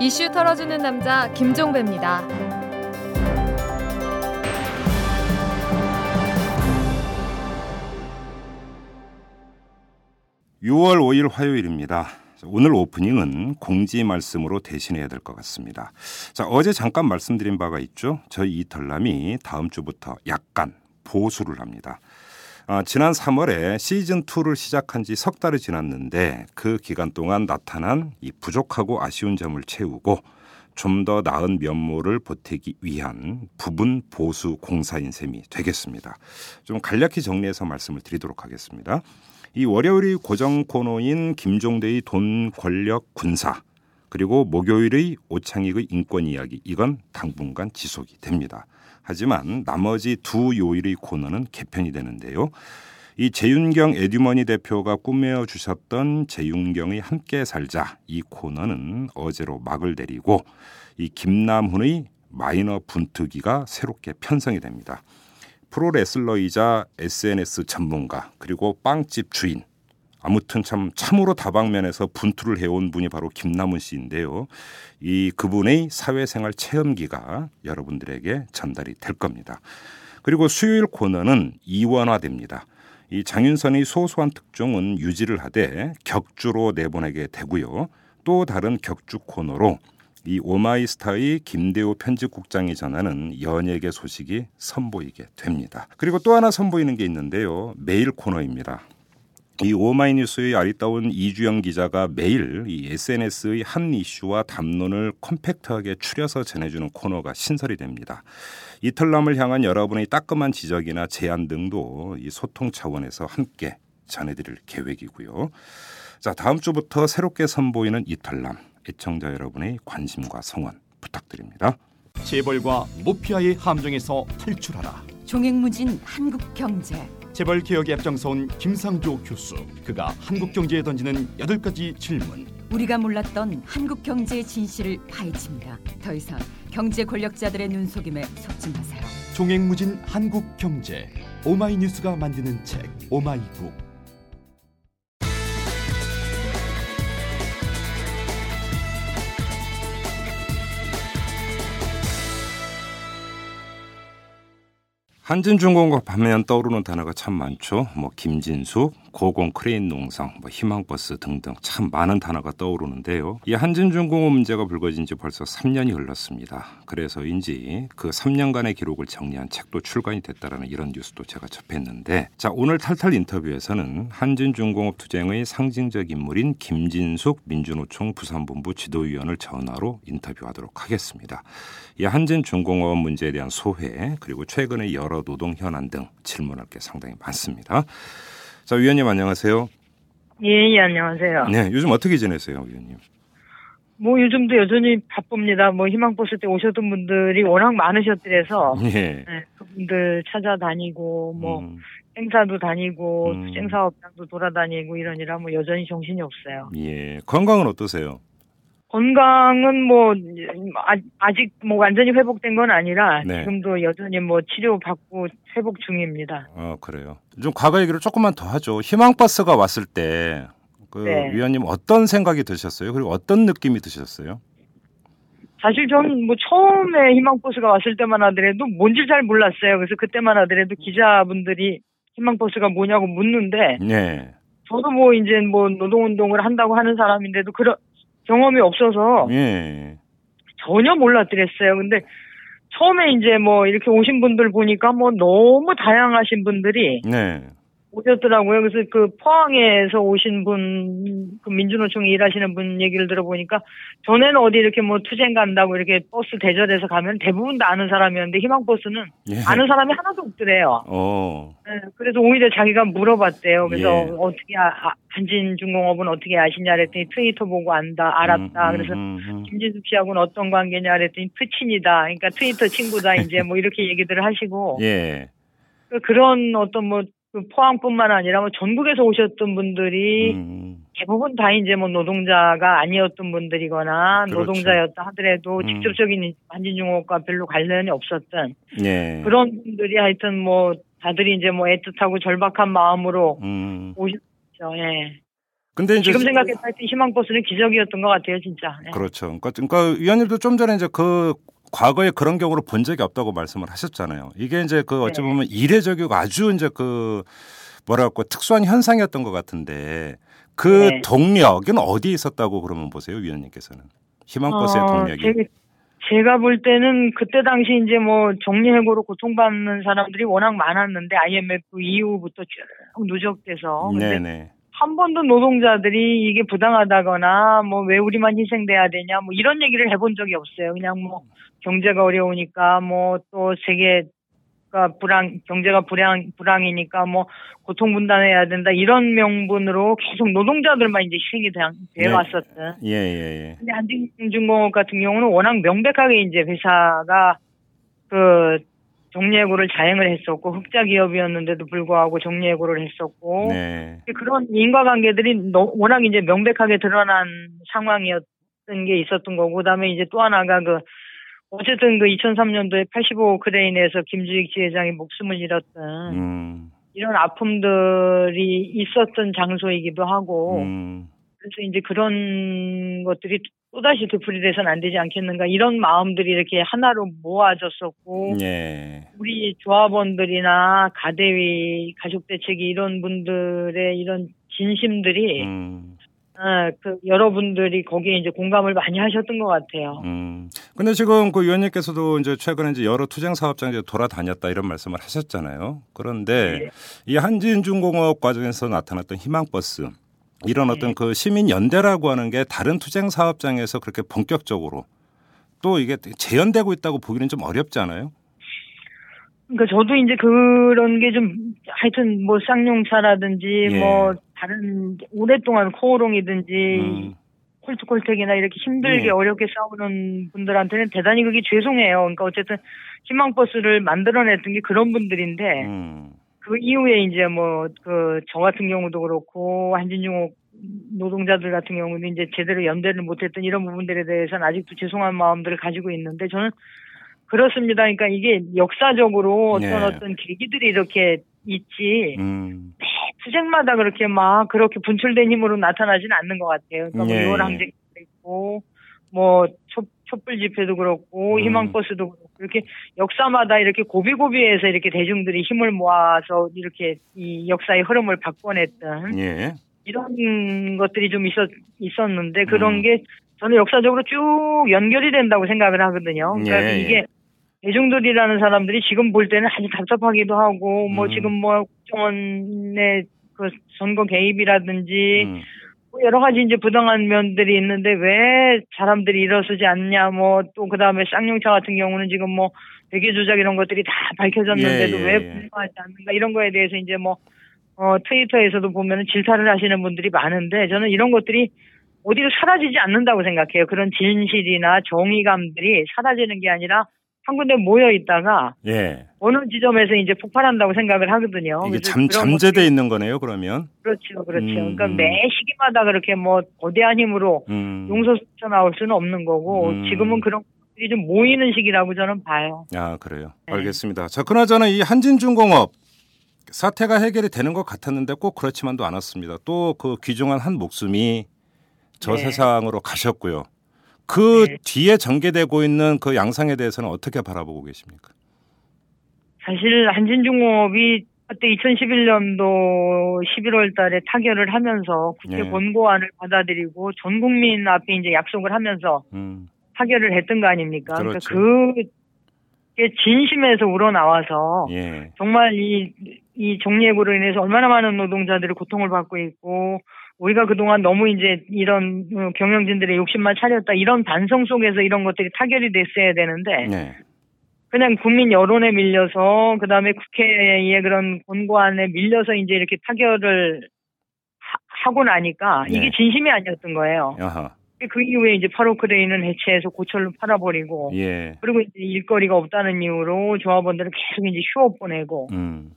이슈 털어주는 남자 김종배입니다. 6월 5일 화요일입니다. 오늘 오프닝은 공지 말씀으로 대신해야 될 것 같습니다. 자, 어제 잠깐 말씀드린 바가 있죠. 저희 이털남이 다음 주부터 약간 보수를 합니다. 어, 지난 3월에 시즌 2를 시작한 지 석 달이 지났는데 그 기간 동안 나타난 이 부족하고 아쉬운 점을 채우고 좀 더 나은 면모를 보태기 위한 부분 보수 공사인 셈이 되겠습니다. 좀 간략히 정리해서 말씀을 드리도록 하겠습니다. 이 월요일이 고정 코너인 김종대의 돈 권력 군사 그리고 목요일의 오창익의 인권 이야기 이건 당분간 지속이 됩니다. 하지만 나머지 두 요일의 코너는 개편이 되는데요. 이 재윤경 에듀머니 대표가 꿈메어 주셨던 재윤경의 함께 살자 이 코너는 어제로 막을 내리고 이 김남훈의 마이너 분투기가 새롭게 편성이 됩니다. 프로레슬러이자 SNS 전문가 그리고 빵집 주인 아무튼 참 참으로 다방면에서 분투를 해온 분이 바로 김남훈 씨인데요. 이 그분의 사회생활 체험기가 여러분들에게 전달이 될 겁니다. 그리고 수요일 코너는 이원화됩니다. 이 장윤선의 소소한 특종은 유지를 하되 격주로 내보내게 되고요. 또 다른 격주 코너로 이 오마이스타의 김대호 편집국장이 전하는 연예계 소식이 선보이게 됩니다. 그리고 또 하나 선보이는 게 있는데요. 메일 코너입니다. 이 오마이뉴스의 아리따운 이주영 기자가 매일 이 SNS의 한 이슈와 담론을 컴팩트하게 추려서 전해주는 코너가 신설이 됩니다. 이탈남을 향한 여러분의 따끔한 지적이나 제안 등도 이 소통 차원에서 함께 전해드릴 계획이고요. 자 다음 주부터 새롭게 선보이는 이탈남 애청자 여러분의 관심과 성원 부탁드립니다. 재벌과 모피아의 함정에서 탈출하라. 종횡무진 한국 경제. 재벌 개혁에 앞장서온 김상조 교수. 그가 한국 경제에 던지는 여덟 가지 질문. 우리가 몰랐던 한국 경제의 진실을 파헤칩니다. 더 이상 경제 권력자들의 눈속임에 속지 마세요. 종횡무진 한국 경제. 오마이뉴스가 만드는 책 오마이북. 한진중공업 하면 떠오르는 단어가 참 많죠. 뭐 김진숙, 고공 크레인 농성, 뭐 희망버스 등등 참 많은 단어가 떠오르는데요. 이 한진중공업 문제가 불거진 지 벌써 3년이 흘렀습니다. 그래서인지 그 3년간의 기록을 정리한 책도 출간이 됐다라는 이런 뉴스도 제가 접했는데 자 오늘 탈탈 인터뷰에서는 한진중공업 투쟁의 상징적 인물인 김진숙 민주노총 부산본부 지도위원을 전화로 인터뷰하도록 하겠습니다. 이 한진중공업 문제에 대한 소회 그리고 최근의 여러 노동 현안 등 질문할 게 상당히 많습니다. 자, 위원님 안녕하세요. 예, 예, 안녕하세요. 네, 요즘 어떻게 지내세요, 위원님? 뭐 요즘도 여전히 바쁩니다. 뭐 희망버스 때 오셨던 분들이 워낙 많으셨더래서 예. 네, 그분들 찾아다니고 뭐 음. 행사도 다니고 음. 투쟁 사업장도 돌아다니고 이러니라 뭐 여전히 정신이 없어요. 예. 건강은 어떠세요? 건강은 뭐 아직 뭐 완전히 회복된 건 아니라 네. 지금도 여전히 뭐 치료 받고 회복 중입니다. 어 그래요. 좀 과거 얘기를 조금만 더 하죠. 희망버스가 왔을 때그 네. 위원님 어떤 생각이 드셨어요? 그리고 어떤 느낌이 드셨어요? 사실 저는 뭐 처음에 희망버스가 왔을 때만 하더라도 뭔지 잘 몰랐어요. 그래서 그때만 하더라도 기자분들이 희망버스가 뭐냐고 묻는데 네. 저도 뭐 이제 뭐 노동운동을 한다고 하는 사람인데도 그런 경험이 없어서 예. 전혀 몰랐더랬어요. 근데 처음에 이제 뭐 이렇게 오신 분들 보니까 뭐 너무 다양하신 분들이 네. 오셨더라고요. 그래서 그 포항에서 오신 분, 그 민주노총에 일하시는 분 얘기를 들어보니까 전에는 어디 이렇게 뭐 투쟁 간다고 이렇게 버스 대절해서 가면 대부분 다 아는 사람이었는데 희망버스는 예. 아는 사람이 하나도 없더래요. 어. 네, 그래서 오히려 자기가 물어봤대요. 그래서 예. 어떻게 아, 한진중공업은 어떻게 아시냐 그랬더니 트위터 보고 안다, 알았다. 음, 음, 그래서 음, 음. 김진숙 씨하고는 어떤 관계냐 그랬더니 트친이다. 그러니까 트위터 친구다 이제 뭐 이렇게 얘기들을 하시고. 예. 그 그런 어떤 뭐그 포항뿐만 아니라 뭐 전국에서 오셨던 분들이 음. 대부분 다 이제 뭐 노동자가 아니었던 분들이거나 그렇죠. 노동자였다 하더라도 음. 직접적인 한진중공업과 별로 관련이 없었던 예. 그런 분들이 하여튼 뭐 다들이 이제 뭐 애틋하고 절박한 마음으로 음. 오셨죠. 예. 근데 이제 지금 생각했을 때 희망버스는 기적이었던 것 같아요, 진짜. 네. 그렇죠. 그러니까, 그러니까 위원님도 좀 전에 이제 그 과거에 그런 경우를 본 적이 없다고 말씀을 하셨잖아요. 이게 이제 그 어찌 네. 보면 네. 이례적이고 아주 이제 그 뭐랄까 특수한 현상이었던 것 같은데 그 네. 동력은 어디에 있었다고 그러면 보세요, 위원님께서는 희망버스의 어, 동력이. 제가, 제가 볼 때는 그때 당시 이제 뭐 정리해고로 고통받는 사람들이 워낙 많았는데 IMF 이후부터 쭉 누적돼서 네네. 한 번도 노동자들이 이게 부당하다거나 뭐 왜 우리만 희생돼야 되냐 뭐 이런 얘기를 해본 적이 없어요. 그냥 뭐 경제가 어려우니까 뭐 또 세계 가 불황 경제가 불황 불황이니까 뭐 고통 분담해야 된다 이런 명분으로 계속 노동자들만 이제 희생이 돼, 돼 왔었던. 예, 예, 예. 근데 한진중공업 같은 경우는 워낙 명백하게 이제 회사가 그 정리해고를 자행을 했었고 흑자 기업이었는데도 불구하고 정리해고를 했었고 네. 그런 인과관계들이 워낙 이제 명백하게 드러난 상황이었던 게 있었던 거고 그다음에 이제 또 하나가 그 어쨌든 그 2003년도에 85 크레인에서 김주익 지회장이 목숨을 잃었던 음. 이런 아픔들이 있었던 장소이기도 하고 음. 그래서 이제 그런 것들이 또다시 되풀이 돼서는 안 되지 않겠는가 이런 마음들이 이렇게 하나로 모아졌었고 예. 우리 조합원들이나 가대위 가족대책이 이런 분들의 이런 진심들이 음. 아, 그 여러분들이 거기에 이제 공감을 많이 하셨던 것 같아요. 음. 근데 지금 그 의원님께서도 이제 최근에 이제 여러 투쟁 사업장 이제 돌아다녔다 이런 말씀을 하셨잖아요. 그런데 네. 이 한진중공업 과정에서 나타났던 희망버스 이런 네. 어떤 그 시민 연대라고 하는 게 다른 투쟁 사업장에서 그렇게 본격적으로 또 이게 재현되고 있다고 보기는 좀 어렵지 않아요? 그러니까 저도 이제 그런 게 좀 하여튼 뭐 쌍용차라든지 예. 뭐 다른 오랫동안 코오롱이든지 음. 콜트콜텍이나 이렇게 힘들게 예. 어렵게 싸우는 분들한테는 대단히 그게 죄송해요. 그러니까 어쨌든 희망버스를 만들어냈던 게 그런 분들인데 음. 그 이후에 이제 뭐 그 저 같은 경우도 그렇고 한진중옥 노동자들 같은 경우는 이제 제대로 연대를 못했던 이런 부분들에 대해서는 아직도 죄송한 마음들을 가지고 있는데 저는 그렇습니다. 그러니까 이게 역사적으로 어떤 네. 어떤 계기들이 이렇게 있지 음. 매 투쟁마다 그렇게 막 그렇게 분출된 힘으로 나타나지는 않는 것 같아요. 그러니까 네. 뭐 요랑쟁도 있고 뭐 촛, 촛불 집회도 그렇고 음. 희망버스도 그렇고 이렇게 역사마다 이렇게 고비고비해서 이렇게 대중들이 힘을 모아서 이렇게 이 역사의 흐름을 바꿔냈던 예. 이런 것들이 좀 있었 있었는데 그런 음. 게 저는 역사적으로 쭉 연결이 된다고 생각을 하거든요. 그러니까 예. 이게 대중들이라는 사람들이 지금 볼 때는 아주 답답하기도 하고 뭐 음. 지금 뭐 국정원의 그 선거 개입이라든지 음. 뭐 여러 가지 이제 부당한 면들이 있는데 왜 사람들이 일어서지 않냐 뭐 또 그다음에 쌍용차 같은 경우는 지금 뭐 대기 조작 이런 것들이 다 밝혀졌는데도 예, 예, 왜 예. 분노하지 않는가 이런 거에 대해서 이제 뭐 어, 트위터에서도 보면은 질타를 하시는 분들이 많은데 저는 이런 것들이 어디로 사라지지 않는다고 생각해요. 그런 진실이나 정의감들이 사라지는 게 아니라 한 군데 모여 있다가 예. 어느 지점에서 이제 폭발한다고 생각을 하거든요. 이게 잠, 잠재돼 있는 거네요, 그러면. 그렇죠, 그렇죠. 음, 그러니까 매 시기마다 그렇게 뭐 거대한 힘으로 음. 용서 쳐 나올 수는 없는 거고 음. 지금은 그런 것들이 좀 모이는 시기라고 저는 봐요. 아 그래요. 네. 알겠습니다. 자, 그나저나 이 한진중공업 사태가 해결이 되는 것 같았는데 꼭 그렇지만도 않았습니다. 또 그 귀중한 한 목숨이 저 네. 세상으로 가셨고요. 그 네. 뒤에 전개되고 있는 그 양상에 대해서는 어떻게 바라보고 계십니까? 사실 한진중공업이 그때 2011년도 11월 달에 타결을 하면서 국회 네. 권고안을 받아들이고 전 국민 앞에 이제 약속을 하면서 음. 타결을 했던 거 아닙니까? 그러니까 그렇죠. 그러니까 그게 진심에서 우러나와서 예. 정말 이, 이 정리해고로 인해서 얼마나 많은 노동자들이 고통을 받고 있고 우리가 그동안 너무 이제 이런 어, 경영진들의 욕심만 차렸다 이런 반성 속에서 이런 것들이 타결이 됐어야 되는데 네. 그냥 국민 여론에 밀려서 그다음에 국회의 그런 권고안에 밀려서 이제 이렇게 타결을 하, 고 나니까 네. 이게 진심이 아니었던 거예요. 아하. 그 이후에 이제 파로크레인은 해체해서 고철로 팔아버리고 예. 그리고 이제 일거리가 없다는 이유로 조합원들은 계속 이제 휴업 보내고 음.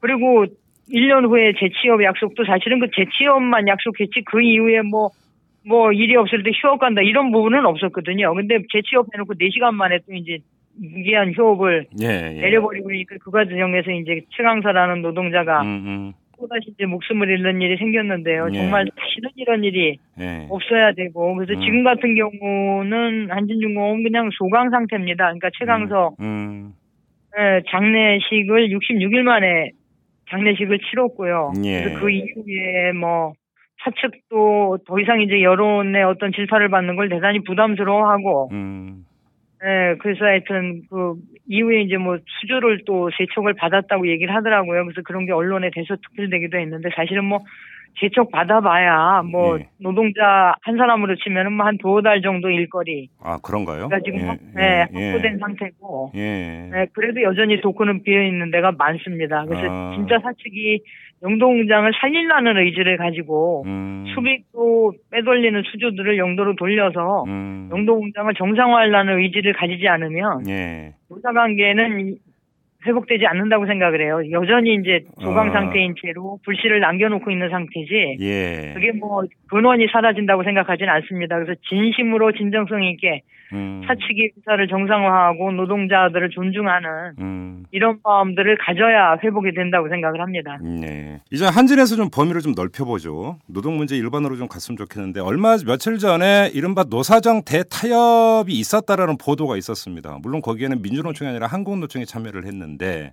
그리고 1년 후에 재취업 약속도 사실은 그 재취업만 약속했지 그 이후에 뭐, 뭐 일이 없을 때 휴업 간다 이런 부분은 없었거든요. 근데 재취업 해놓고 4시간 만에 또 이제 무기한 휴업을 예, 예. 내려버리고 그, 그 과정에서 이제 최강사라는 노동자가 음, 음. 또다시 이제 목숨을 잃는 일이 생겼는데요. 예. 정말 다시는 이런 일이 예. 없어야 되고 그래서 음. 지금 같은 경우는 한진중공업은 그냥 소강 상태입니다. 그러니까 최강서 음. 예, 장례식을 66일 만에 장례식을 치렀고요. 예. 그래서 그 이후에 뭐 사측도 더 이상 이제 여론의 어떤 질타를 받는 걸 대단히 부담스러워하고 음. 예, 그래서 하여튼 그 이후에 이제 뭐 수주를 또 세척을 받았다고 얘기를 하더라고요. 그래서 그런 게 언론에 대서 특필되기도 했는데 사실은 뭐 세척 받아봐야 뭐 예. 노동자 한 사람으로 치면은 뭐 한 두어 달 정도 일거리. 아 그런가요? 그러니까 지금 예, 확- 예, 네, 예. 확보된 상태고. 예. 네, 그래도 여전히 도크는 비어 있는 데가 많습니다. 그래서 아. 진짜 사측이 영동공장을 살리려는 의지를 가지고 음. 수빅도 빼돌리는 수주들을 영도로 돌려서 음. 영동공장을 정상화하려는 의지를 가지지 않으면 예. 노사 관계는 회복되지 않는다고 생각을 해요. 여전히 이제 조강 아. 상태인 채로 불씨를 남겨놓고 있는 상태지. 예. 그게 뭐 근원이 사라진다고 생각하지는 않습니다. 그래서 진심으로 진정성 있게 음. 사측이 의사를 정상화하고 노동자들을 존중하는 음. 이런 마음들을 가져야 회복이 된다고 생각을 합니다. 네. 이제 한진에서 좀 범위를 좀 넓혀보죠. 노동 문제 일반으로 좀 갔으면 좋겠는데 얼마 며칠 전에 이른바 노사정 대타협이 있었다라는 보도가 있었습니다. 물론 거기에는 민주노총이 아니라 한국노총이 참여를 했는데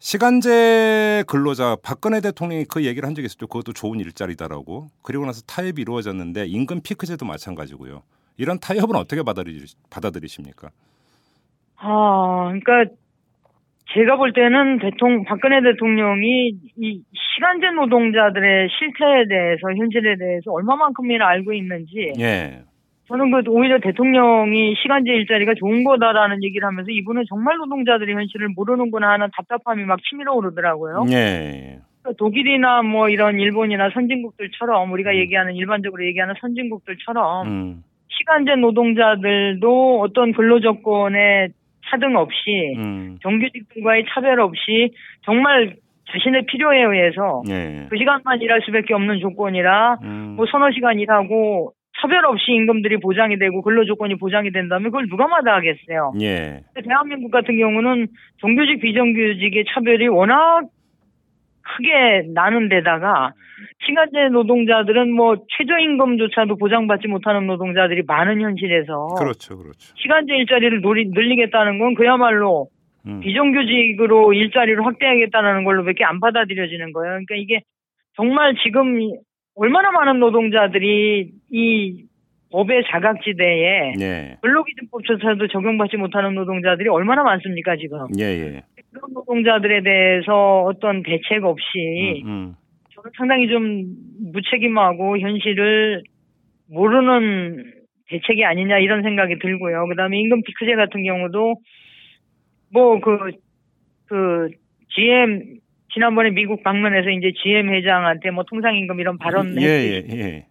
시간제 근로자 박근혜 대통령이 그 얘기를 한 적이 있었죠. 그것도 좋은 일자리다라고. 그리고 나서 타협이 이루어졌는데 임금 피크제도 마찬가지고요. 이런 타협은 어떻게 받아들이, 받아들이십니까? 아, 그러니까 제가 볼 때는 대통령 박근혜 대통령이 이 시간제 노동자들의 실태에 대해서 현실에 대해서 얼마만큼이나 알고 있는지 예. 저는 그 오히려 대통령이 시간제 일자리가 좋은 거다라는 얘기를 하면서 이분은 정말 노동자들의 현실을 모르는구나 하는 답답함이 막 치밀어 오르더라고요. 예. 그러니까 독일이나 뭐 이런 일본이나 선진국들처럼 우리가 음. 얘기하는 일반적으로 얘기하는 선진국들처럼 음. 시간제 노동자들도 어떤 근로 조건에 차등 없이 음. 정규직들과의 차별 없이 정말 자신의 필요에 의해서 예. 그 시간만 일할 수밖에 없는 조건이라 음. 뭐 서너 시간 일하고 차별 없이 임금들이 보장이 되고 근로 조건이 보장이 된다면 그걸 누가 마다하겠어요. 예. 대한민국 같은 경우는 정규직 비정규직의 차별이 워낙 크게 나는 데다가 시간제 노동자들은 뭐 최저임금조차도 보장받지 못하는 노동자들이 많은 현실에서 그렇죠, 그렇죠. 시간제 일자리를 늘리겠다는 건 그야말로 음. 비정규직으로 일자리를 확대하겠다는 걸로밖에 안 받아들여지는 거예요. 그러니까 이게 정말 지금 얼마나 많은 노동자들이 이 법의 자각지대에 예. 근로기준법 조차도 적용받지 못하는 노동자들이 얼마나 많습니까 지금 예, 예. 그런 노동자들에 대해서 어떤 대책 없이 음, 음. 저는 상당히 좀 무책임하고 현실을 모르는 대책이 아니냐 이런 생각이 들고요. 그다음에 임금 피크제 같은 경우도 뭐그그 GM 지난번에 미국 방문해서 이제 GM 회장한테 뭐 통상임금 이런 발언 예, 했듯이 예, 예.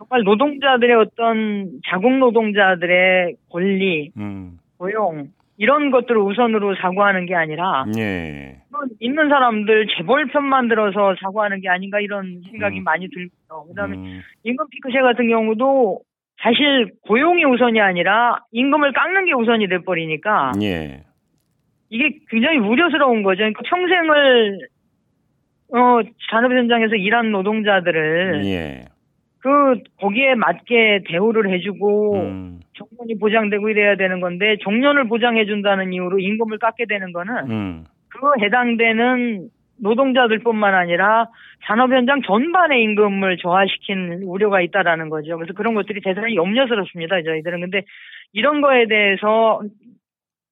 정말 노동자들의 어떤 자국 노동자들의 권리, 음. 고용 이런 것들을 우선으로 사고하는 게 아니라 예. 있는 사람들 재벌 편만 들어서 사고하는 게 아닌가 이런 생각이 음. 많이 들고요. 그다음에 음. 임금 피크제 같은 경우도 사실 고용이 우선이 아니라 임금을 깎는 게 우선이 돼 버리니까 예. 이게 굉장히 우려스러운 거죠. 그러니까 평생을 어 산업 현장에서 일한 노동자들을 예. 그 거기에 맞게 대우를 해주고 음. 정년이 보장되고 이래야 되는 건데 정년을 보장해 준다는 이유로 임금을 깎게 되는 거는 음. 그 해당되는 노동자들뿐만 아니라 산업 현장 전반의 임금을 저하시킨 우려가 있다라는 거죠. 그래서 그런 것들이 대단히 염려스럽습니다. 저희들은 근데 이런 거에 대해서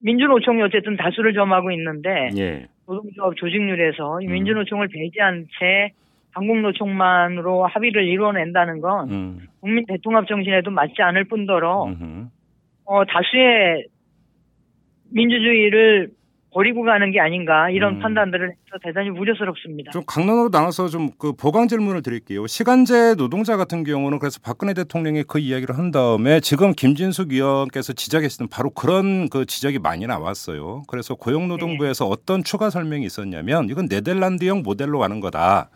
민주노총이 어쨌든 다수를 점하고 있는데 예. 노동조합 조직률에서 이 음. 민주노총을 배제한 채 한국노총만으로 합의를 이뤄낸다는 건 음. 국민 대통합 정신에도 맞지 않을 뿐더러 음흠. 어, 다수의 민주주의를 버리고 가는 게 아닌가 이런 음. 판단들을 해서 대단히 우려스럽습니다. 좀 강론으로 나눠서 좀 그 보강 질문을 드릴게요. 시간제 노동자 같은 경우는 그래서 박근혜 대통령이 그 이야기를 한 다음에 지금 김진숙 위원께서 지적했던 바로 그런 그 지적이 많이 나왔어요. 그래서 고용노동부에서 어떤 추가 설명이 있었냐면 이건 네덜란드형 모델로 가는 거다.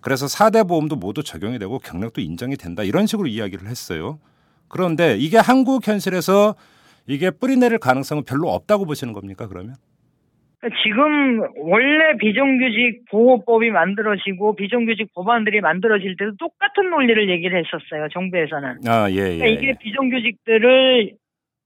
그래서 4대 보험도 모두 적용이 되고 경력도 인정이 된다. 이런 식으로 이야기를 했어요. 그런데 이게 한국 현실에서 이게 뿌리 내릴 가능성은 별로 없다고 보시는 겁니까, 그러면? 지금 원래 비정규직 보호법이 만들어지고 비정규직 법안들이 만들어질 때도 똑같은 논리를 얘기를 했었어요. 정부에서는. 아, 예, 예. 그러니까 이게 비정규직들을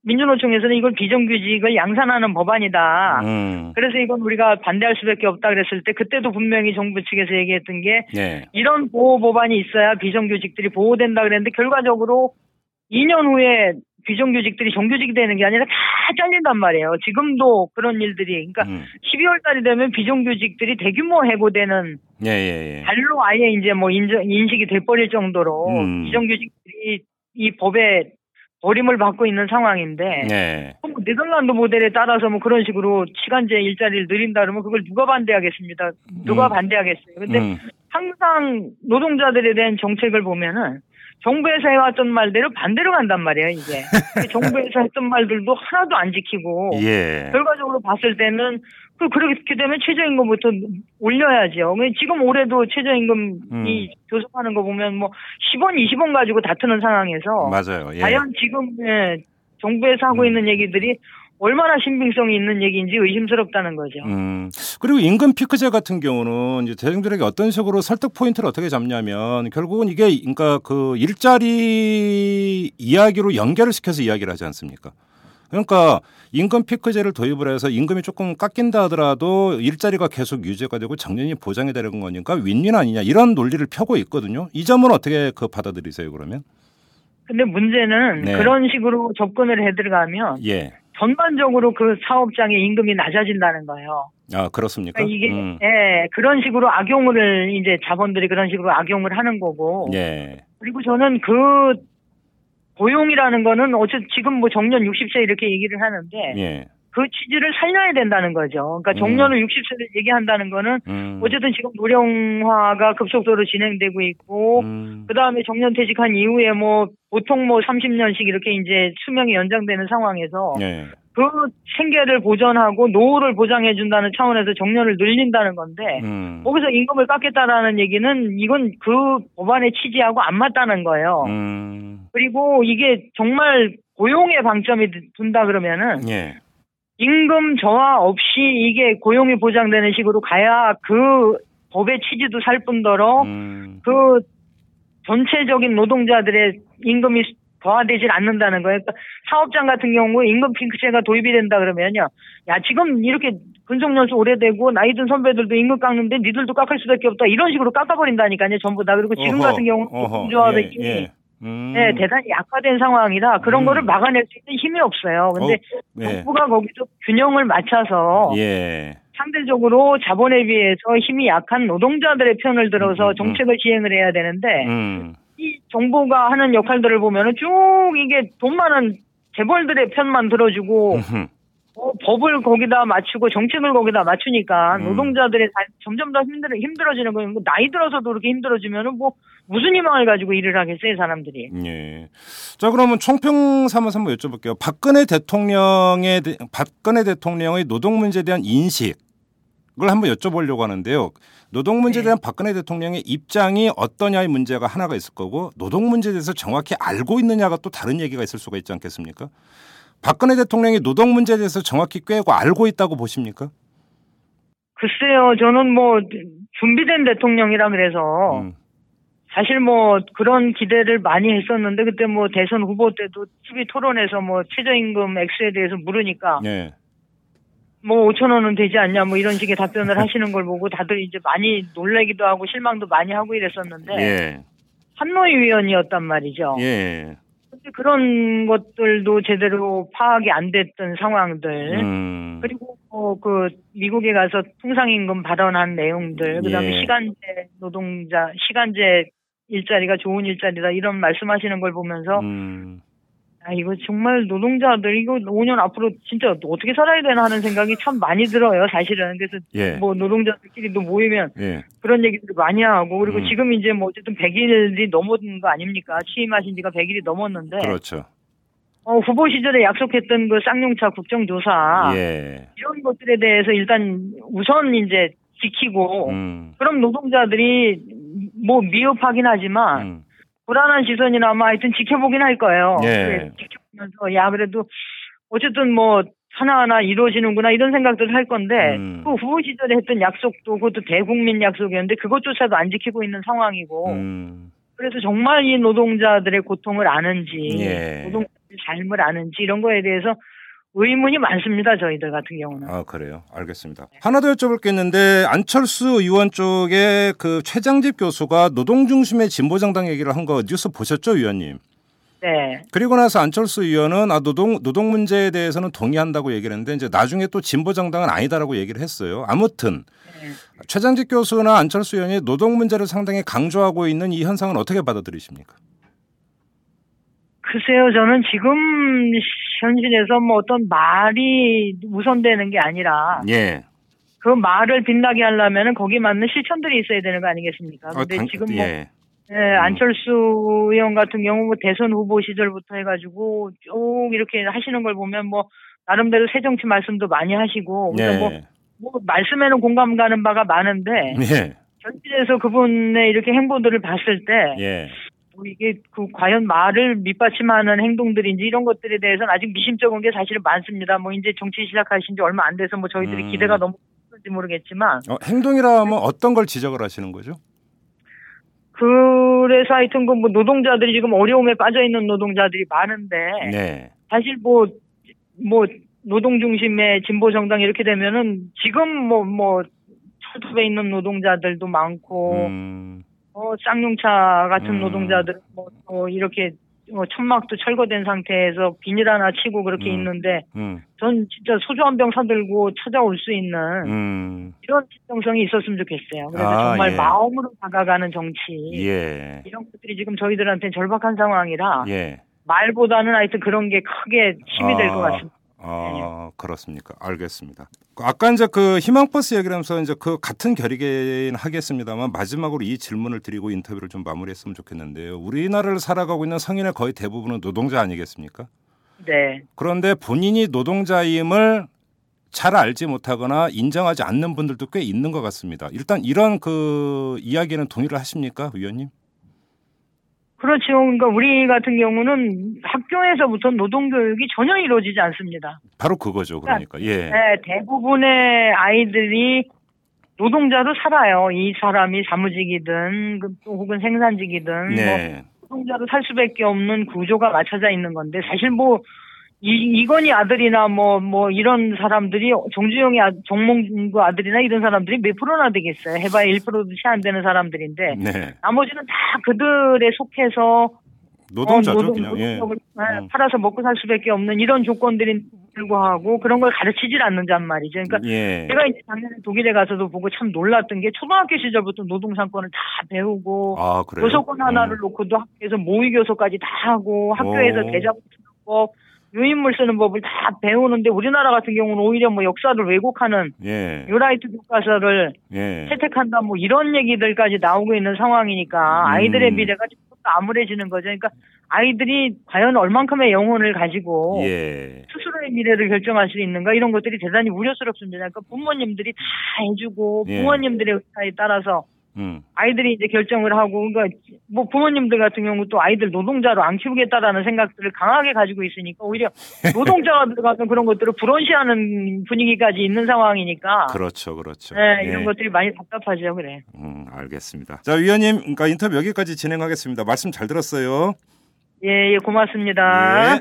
민주노총에서는 이걸 비정규직을 양산하는 법안이다. 음. 그래서 이건 우리가 반대할 수밖에 없다 그랬을 때 그때도 분명히 정부 측에서 얘기했던 게 네. 이런 보호 법안이 있어야 비정규직들이 보호된다 그랬는데 결과적으로 2년 후에 비정규직들이 정규직이 되는 게 아니라 다 잘린단 말이에요. 지금도 그런 일들이 그러니까 음. 12월 달이 되면 비정규직들이 대규모 해고되는 예, 예, 예. 발로 아예 이제 뭐 인정, 인식이 돼버릴 정도로 음. 비정규직들이 이 법에 어림을 받고 있는 상황인데 네. 뭐 네덜란드 모델에 따라서 뭐 그런 식으로 시간제 일자리를 늘린다 그러면 그걸 누가 반대하겠습니다. 누가 음. 반대하겠어요. 근데 음. 항상 노동자들에 대한 정책을 보면은 정부에서 해왔던 말대로 반대로 간단 말이에요, 이게. 정부에서 했던 말들도 하나도 안 지키고. 예. 결과적으로 봤을 때는 그 그렇게 되면 최저임금부터 올려야죠. 지금 올해도 최저임금이 음. 교섭하는 거 보면 뭐 10원, 20원 가지고 다투는 상황에서 맞아요. 예. 과연 지금 예, 정부에서 하고 음. 있는 얘기들이 얼마나 신빙성이 있는 얘기인지 의심스럽다는 거죠. 음. 그리고 임금 피크제 같은 경우는 이제 대중들에게 어떤 식으로 설득 포인트를 어떻게 잡냐면 결국은 이게 그러니까 그 일자리 이야기로 연결을 시켜서 이야기를 하지 않습니까? 그러니까 임금 피크제를 도입을 해서 임금이 조금 깎인다 하더라도 일자리가 계속 유지가 되고 정년이 보장이 되는 거니까 윈윈 아니냐 이런 논리를 펴고 있거든요. 이 점은 어떻게 그 받아들이세요 그러면? 근데 문제는 네. 그런 식으로 접근을 해 들어가면 예. 전반적으로 그 사업장의 임금이 낮아진다는 거예요. 아 그렇습니까? 그러니까 이게 음. 예 그런 식으로 악용을 이제 자본들이 그런 식으로 악용을 하는 거고. 예. 그리고 저는 그 고용이라는 거는 어째 지금 뭐 정년 60세 이렇게 얘기를 하는데 예. 그 취지를 살려야 된다는 거죠. 그러니까 정년을 음. 60세를 얘기한다는 거는 음. 어쨌든 지금 노령화가 급속도로 진행되고 있고 음. 그다음에 정년 퇴직한 이후에 뭐 보통 뭐 30년씩 이렇게 이제 수명이 연장되는 상황에서 예. 그 생계를 보전하고 노후를 보장해 준다는 차원에서 정년을 늘린다는 건데 음. 거기서 임금을 깎겠다라는 얘기는 이건 그 법안의 취지하고 안 맞다는 거예요. 음. 그리고 이게 정말 고용의 방점이 둔다 그러면은 예. 임금 저하 없이 이게 고용이 보장되는 식으로 가야 그 법의 취지도 살 뿐더러 음. 그 전체적인 노동자들의 임금이 더하되질 않는다는 거예요. 그러니까 사업장 같은 경우 임금 핑크제가 도입이 된다 그러면요. 야 지금 이렇게 근속 연수 오래되고 나이 든 선배들도 임금 깎는데 니들도 깎을 수밖에 없다 이런 식으로 깎아버린다니까요 전부 다 그리고 지금 어허, 같은 경우 노조합의 힘이 예, 예. 음. 네, 대단히 약화된 상황이라 그런 음. 거를 막아낼 수 있는 힘이 없어요. 근데 어, 예. 정부가 거기서 균형을 맞춰서 예. 상대적으로 자본에 비해서 힘이 약한 노동자들의 편을 들어서 음, 음, 음. 정책을 시행을 해야 되는데 음. 이 정부가 하는 역할들을 보면은 쭉 이게 돈 많은 재벌들의 편만 들어주고 어, 법을 거기다 맞추고 정책을 거기다 맞추니까 음. 노동자들이 점점 더 힘들어 힘들어지는 거예요. 뭐 나이 들어서도 그렇게 힘들어지면은 뭐 무슨 희망을 가지고 일을 하겠어요, 사람들이. 예. 자, 그러면 총평 삼아서 한번 여쭤볼게요. 박근혜 대통령의 박근혜 대통령의 노동 문제에 대한 인식 을 한번 여쭤보려고 하는데요. 노동 문제에 네. 대한 네. 박근혜 대통령의 입장이 어떠냐의 문제가 하나가 있을 거고 노동 문제에 대해서 정확히 알고 있느냐가 또 다른 얘기가 있을 수가 있지 않겠습니까? 박근혜 대통령이 노동 문제에 대해서 정확히 꿰고 알고 있다고 보십니까? 글쎄요, 저는 뭐 준비된 대통령이라 그래서 음. 사실 뭐 그런 기대를 많이 했었는데 그때 뭐 대선 후보 때도 TV 토론에서 뭐 최저임금 액수에 대해서 물으니까 네. 뭐 5천 원은 되지 않냐 뭐 이런 식의 답변을 하시는 걸 보고 다들 이제 많이 놀라기도 하고 실망도 많이 하고 이랬었는데 예. 한노희 위원이었단 말이죠. 예. 그런 것들도 제대로 파악이 안 됐던 상황들 음. 그리고 뭐 그 미국에 가서 통상임금 발언한 내용들 그다음에 예. 시간제 노동자 시간제 일자리가 좋은 일자리다 이런 말씀하시는 걸 보면서 음. 아 이거 정말 노동자들 이거 5년 앞으로 진짜 어떻게 살아야 되나 하는 생각이 참 많이 들어요 사실은 그래서 예. 뭐 노동자들끼리도 모이면 예. 그런 얘기들을 많이 하고 그리고 음. 지금 이제 뭐 어쨌든 100일이 넘은 거 아닙니까 취임하신 지가 100일이 넘었는데 그렇죠. 어, 후보 시절에 약속했던 그 쌍용차 국정조사 예. 이런 것들에 대해서 일단 우선 이제 지키고 음. 그럼 노동자들이 뭐 미흡하긴 하지만 음. 불안한 시선이나 아마 하여튼 지켜보긴 할 거예요. 예. 지켜보면서 야 그래도 어쨌든 뭐 하나하나 이루어지는구나 이런 생각들을 할 건데 음. 그 후보 시절에 했던 약속도 그것도 대국민 약속이었는데 그것조차도 안 지키고 있는 상황이고 음. 그래서 정말 이 노동자들의 고통을 아는지 예. 노동자들의 삶을 아는지 이런 거에 대해서 의문이 많습니다. 저희들 같은 경우는. 아 그래요. 알겠습니다. 네. 하나 더 여쭤볼 게 있는데 안철수 의원 쪽에 그 최장집 교수가 노동 중심의 진보정당 얘기를 한 거 뉴스 보셨죠, 위원님? 네. 그리고 나서 안철수 의원은 아 노동 노동 문제에 대해서는 동의한다고 얘기를 했는데 이제 나중에 또 진보 정당은 아니다라고 얘기를 했어요. 아무튼 네. 최장직 교수나 안철수 의원이 노동 문제를 상당히 강조하고 있는 이 현상은 어떻게 받아들이십니까? 글쎄요, 저는 지금 현실에서 뭐 어떤 말이 우선되는 게 아니라 예. 그 말을 빛나게 하려면 거기 맞는 실천들이 있어야 되는 거 아니겠습니까? 어, 근데 어, 당, 지금 뭐 예. 네, 안철수 의원 같은 경우 뭐 대선 후보 시절부터 해가지고 쭉 이렇게 하시는 걸 보면 뭐 나름대로 새 정치 말씀도 많이 하시고 네. 뭐, 뭐 말씀에는 공감 가는 바가 많은데 네. 현실에서 그분의 이렇게 행보들을 봤을 때 예. 뭐 이게 그 과연 말을 밑받침하는 행동들인지 이런 것들에 대해서는 아직 미심쩍은 게 사실은 많습니다. 뭐 이제 정치 시작하신 지 얼마 안 돼서 뭐 저희들이 음. 기대가 너무 큰지 모르겠지만 어, 행동이라 하면 어떤 걸 지적을 하시는 거죠? 그래서 하여튼 그 뭐 노동자들이 지금 어려움에 빠져 있는 노동자들이 많은데 네. 사실 뭐뭐 뭐 노동 중심의 진보 정당 이렇게 되면은 지금 뭐뭐 뭐 철도에 있는 노동자들도 많고 음. 어 쌍용차 같은 음. 노동자들 뭐 어, 이렇게 뭐 천막도 철거된 상태에서 비닐 하나 치고 그렇게 음. 있는데 음. 전 진짜 소주 한 병 사들고 찾아올 수 있는 음. 이런 진정성이 있었으면 좋겠어요. 그래서 아, 정말 예. 마음으로 다가가는 정치 예. 이런 것들이 지금 저희들한테 절박한 상황이라 예. 말보다는 하여튼 그런 게 크게 힘이 아. 될것 같습니다. 아, 그렇습니까? 알겠습니다. 아까 이제 그 희망버스 얘기를 하면서 이제 그 같은 결의긴 하겠습니다만 마지막으로 이 질문을 드리고 인터뷰를 좀 마무리했으면 좋겠는데요. 우리나라를 살아가고 있는 성인의 거의 대부분은 노동자 아니겠습니까? 네. 그런데 본인이 노동자임을 잘 알지 못하거나 인정하지 않는 분들도 꽤 있는 것 같습니다. 일단 이런 그 이야기는 동의를 하십니까, 의원님? 그렇죠. 그러니까 우리 같은 경우는 학교에서부터 노동 교육이 전혀 이루어지지 않습니다. 바로 그거죠. 그러니까. 예. 네, 대부분의 아이들이 노동자로 살아요. 이 사람이 사무직이든 그또 혹은 생산직이든 네. 뭐 노동자로 살 수밖에 없는 구조가 맞춰져 있는 건데 사실 뭐 이, 이건희 아들이나 뭐, 뭐, 이런 사람들이, 정주영이 아, 정몽구 아들이나 이런 사람들이 몇 프로나 되겠어요. 해봐야 1%도 채 안 되는 사람들인데. 네. 나머지는 다 그들에 속해서. 노동자죠, 어, 노동, 그냥. 예. 네, 팔아서 먹고 살 수밖에 없는 이런 조건들이 불구하고 그런 걸 가르치질 않는단 말이죠. 그러니까 예. 제가 이제 작년에 독일에 가서도 보고 참 놀랐던 게 초등학교 시절부터 노동상권을 다 배우고 아, 교섭권 하나를 음. 놓고도 학교에서 모의 교섭까지 다 하고 학교에서 대자보 법 유인물 쓰는 법을 다 배우는데 우리나라 같은 경우는 오히려 뭐 역사를 왜곡하는 예. 유라이트 교과서를 예. 채택한다 뭐 이런 얘기들까지 나오고 있는 상황이니까 음. 아이들의 미래가 좀더 암울해지는 거죠. 그러니까 아이들이 과연 얼만큼의 영혼을 가지고 예. 스스로의 미래를 결정할 수 있는가 이런 것들이 대단히 우려스럽습니다. 그러니까 부모님들이 다 해주고 예. 부모님들의 의사에 따라서 음. 아이들이 이제 결정을 하고 그러니까 뭐 부모님들 같은 경우 또 아이들 노동자로 안 키우겠다라는 생각들을 강하게 가지고 있으니까 오히려 노동자가 들어가서 그런 것들을 불온시하는 분위기까지 있는 상황이니까 그렇죠, 그렇죠. 네, 이런 예. 것들이 많이 답답하죠, 그래. 음, 알겠습니다. 자, 위원님, 그러니까 인터뷰 여기까지 진행하겠습니다. 말씀 잘 들었어요. 예, 예, 고맙습니다.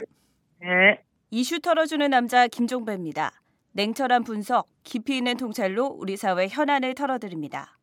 예. 예. 이슈 털어주는 남자 김종배입니다. 냉철한 분석, 깊이 있는 통찰로 우리 사회 현안을 털어드립니다.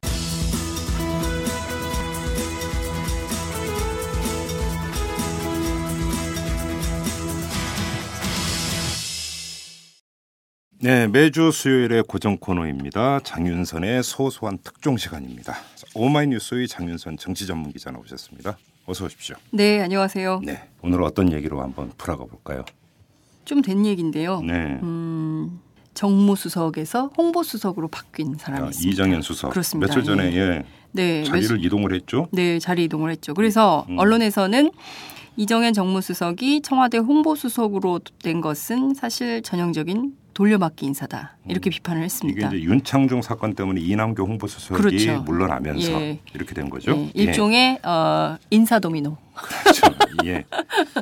네, 매주 수요일의 고정 코너입니다. 장윤선의 소소한 특종 시간입니다. 오마이뉴스의 장윤선 정치 전문 기자 나오셨습니다. 어서 오십시오. 네, 안녕하세요. 네, 오늘 어떤 얘기로 한번 풀어가 볼까요? 좀 된 얘기인데요. 네. 음, 정무 수석에서 홍보 수석으로 바뀐 사람이 아, 있습니다. 이정현 수석. 그렇습니다. 며칠 전에 예. 네, 자리를 며칠... 이동을 했죠. 네, 자리 이동을 했죠. 그래서 음. 언론에서는 이정현 정무수석이 청와대 홍보수석으로 된 것은 사실 전형적인 돌려막기 인사다 이렇게 음. 비판을 했습니다. 이게 이제 윤창중 사건 때문에 이남교 홍보수석이 그렇죠. 물러나면서 예. 이렇게 된 거죠. 예. 일종의 예. 어, 인사 도미노. 그렇죠. 예.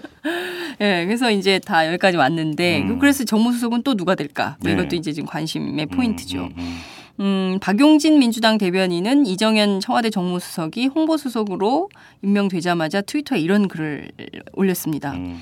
예, 그래서 이제 다 여기까지 왔는데 음. 그래서 정무수석은 또 누가 될까? 뭐 네. 이것도 이제 지금 관심의 포인트죠. 음, 음, 음. 음, 박용진 민주당 대변인은 이정현 청와대 정무수석이 홍보수석으로 임명되자마자 트위터에 이런 글을 올렸습니다. 음.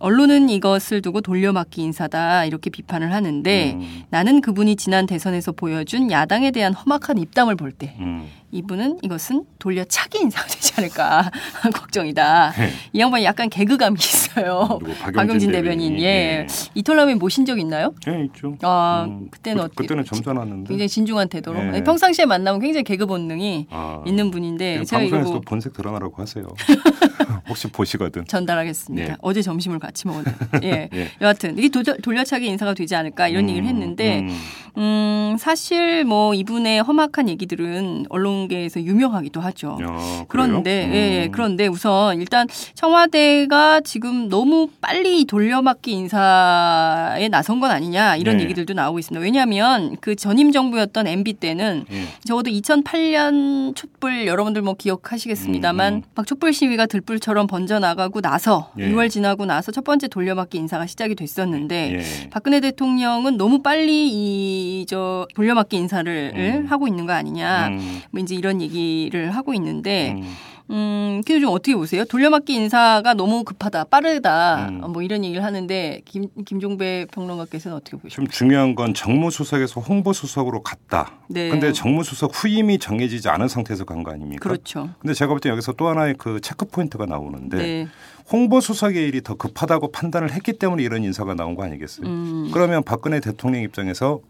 언론은 이것을 두고 돌려막기 인사다 이렇게 비판을 하는데 음. 나는 그분이 지난 대선에서 보여준 야당에 대한 험악한 입담을 볼때 음. 이분은 이것은 돌려차기 인사가 되지 않을까 걱정이다. 네. 이 양반이 약간 개그감이 있어요. 박용진 대변인. 예. 예. 이털남에 모신 적 있나요? 네, 있죠. 아, 음, 그때는 어떻게? 그때는 점잖았는데. 굉장히 진중한 태도로. 네. 평상시에 만나면 굉장히 개그 본능이 아, 있는 분인데 제가 방송에서 뭐... 본색 드러나라고 하세요. 혹시 보시거든. 전달하겠습니다. 네. 어제 점심을 같이 먹었는데. 예. 예. 여하튼 이게 도, 돌려차기 인사가 되지 않을까 이런 음, 얘기를 했는데 음. 음, 사실 뭐 이분의 험악한 얘기들은 언론 계에서 유명하기도 하죠. 야, 그런데 음. 예, 예, 그런데 우선 일단 청와대가 지금 너무 빨리 돌려막기 인사에 나선 건 아니냐 이런 네. 얘기들도 나오고 있습니다. 왜냐하면 그 전임 정부였던 MB 때는 예. 적어도 2008년 촛불 여러분들 뭐 기억하시겠습니다만 음, 음. 막 촛불 시위가 들불처럼 번져 나가고 나서 예. 6월 지나고 나서 첫 번째 돌려막기 인사가 시작이 됐었는데 예. 박근혜 대통령은 너무 빨리 이 이저 돌려막기 인사를 음. 하고 있는 거 아니냐. 음. 뭐 이제 이런 얘기를 하고 있는데 음. 음, 그래서 좀 어떻게 보세요? 돌려막기 인사가 너무 급하다, 빠르다, 음. 뭐 이런 얘기를 하는데 김 김종배 평론가께서는 어떻게 보시죠? 좀 중요한 건 정무수석에서 홍보수석으로 갔다. 네. 근데 정무수석 후임이 정해지지 않은 상태에서 간 거 아닙니까? 그렇죠. 근데 제가 볼 때 여기서 또 하나의 그 체크 포인트가 나오는데 네. 홍보수석의 일이 더 급하다고 판단을 했기 때문에 이런 인사가 나온 거 아니겠어요? 음. 그러면 박근혜 대통령 입장에서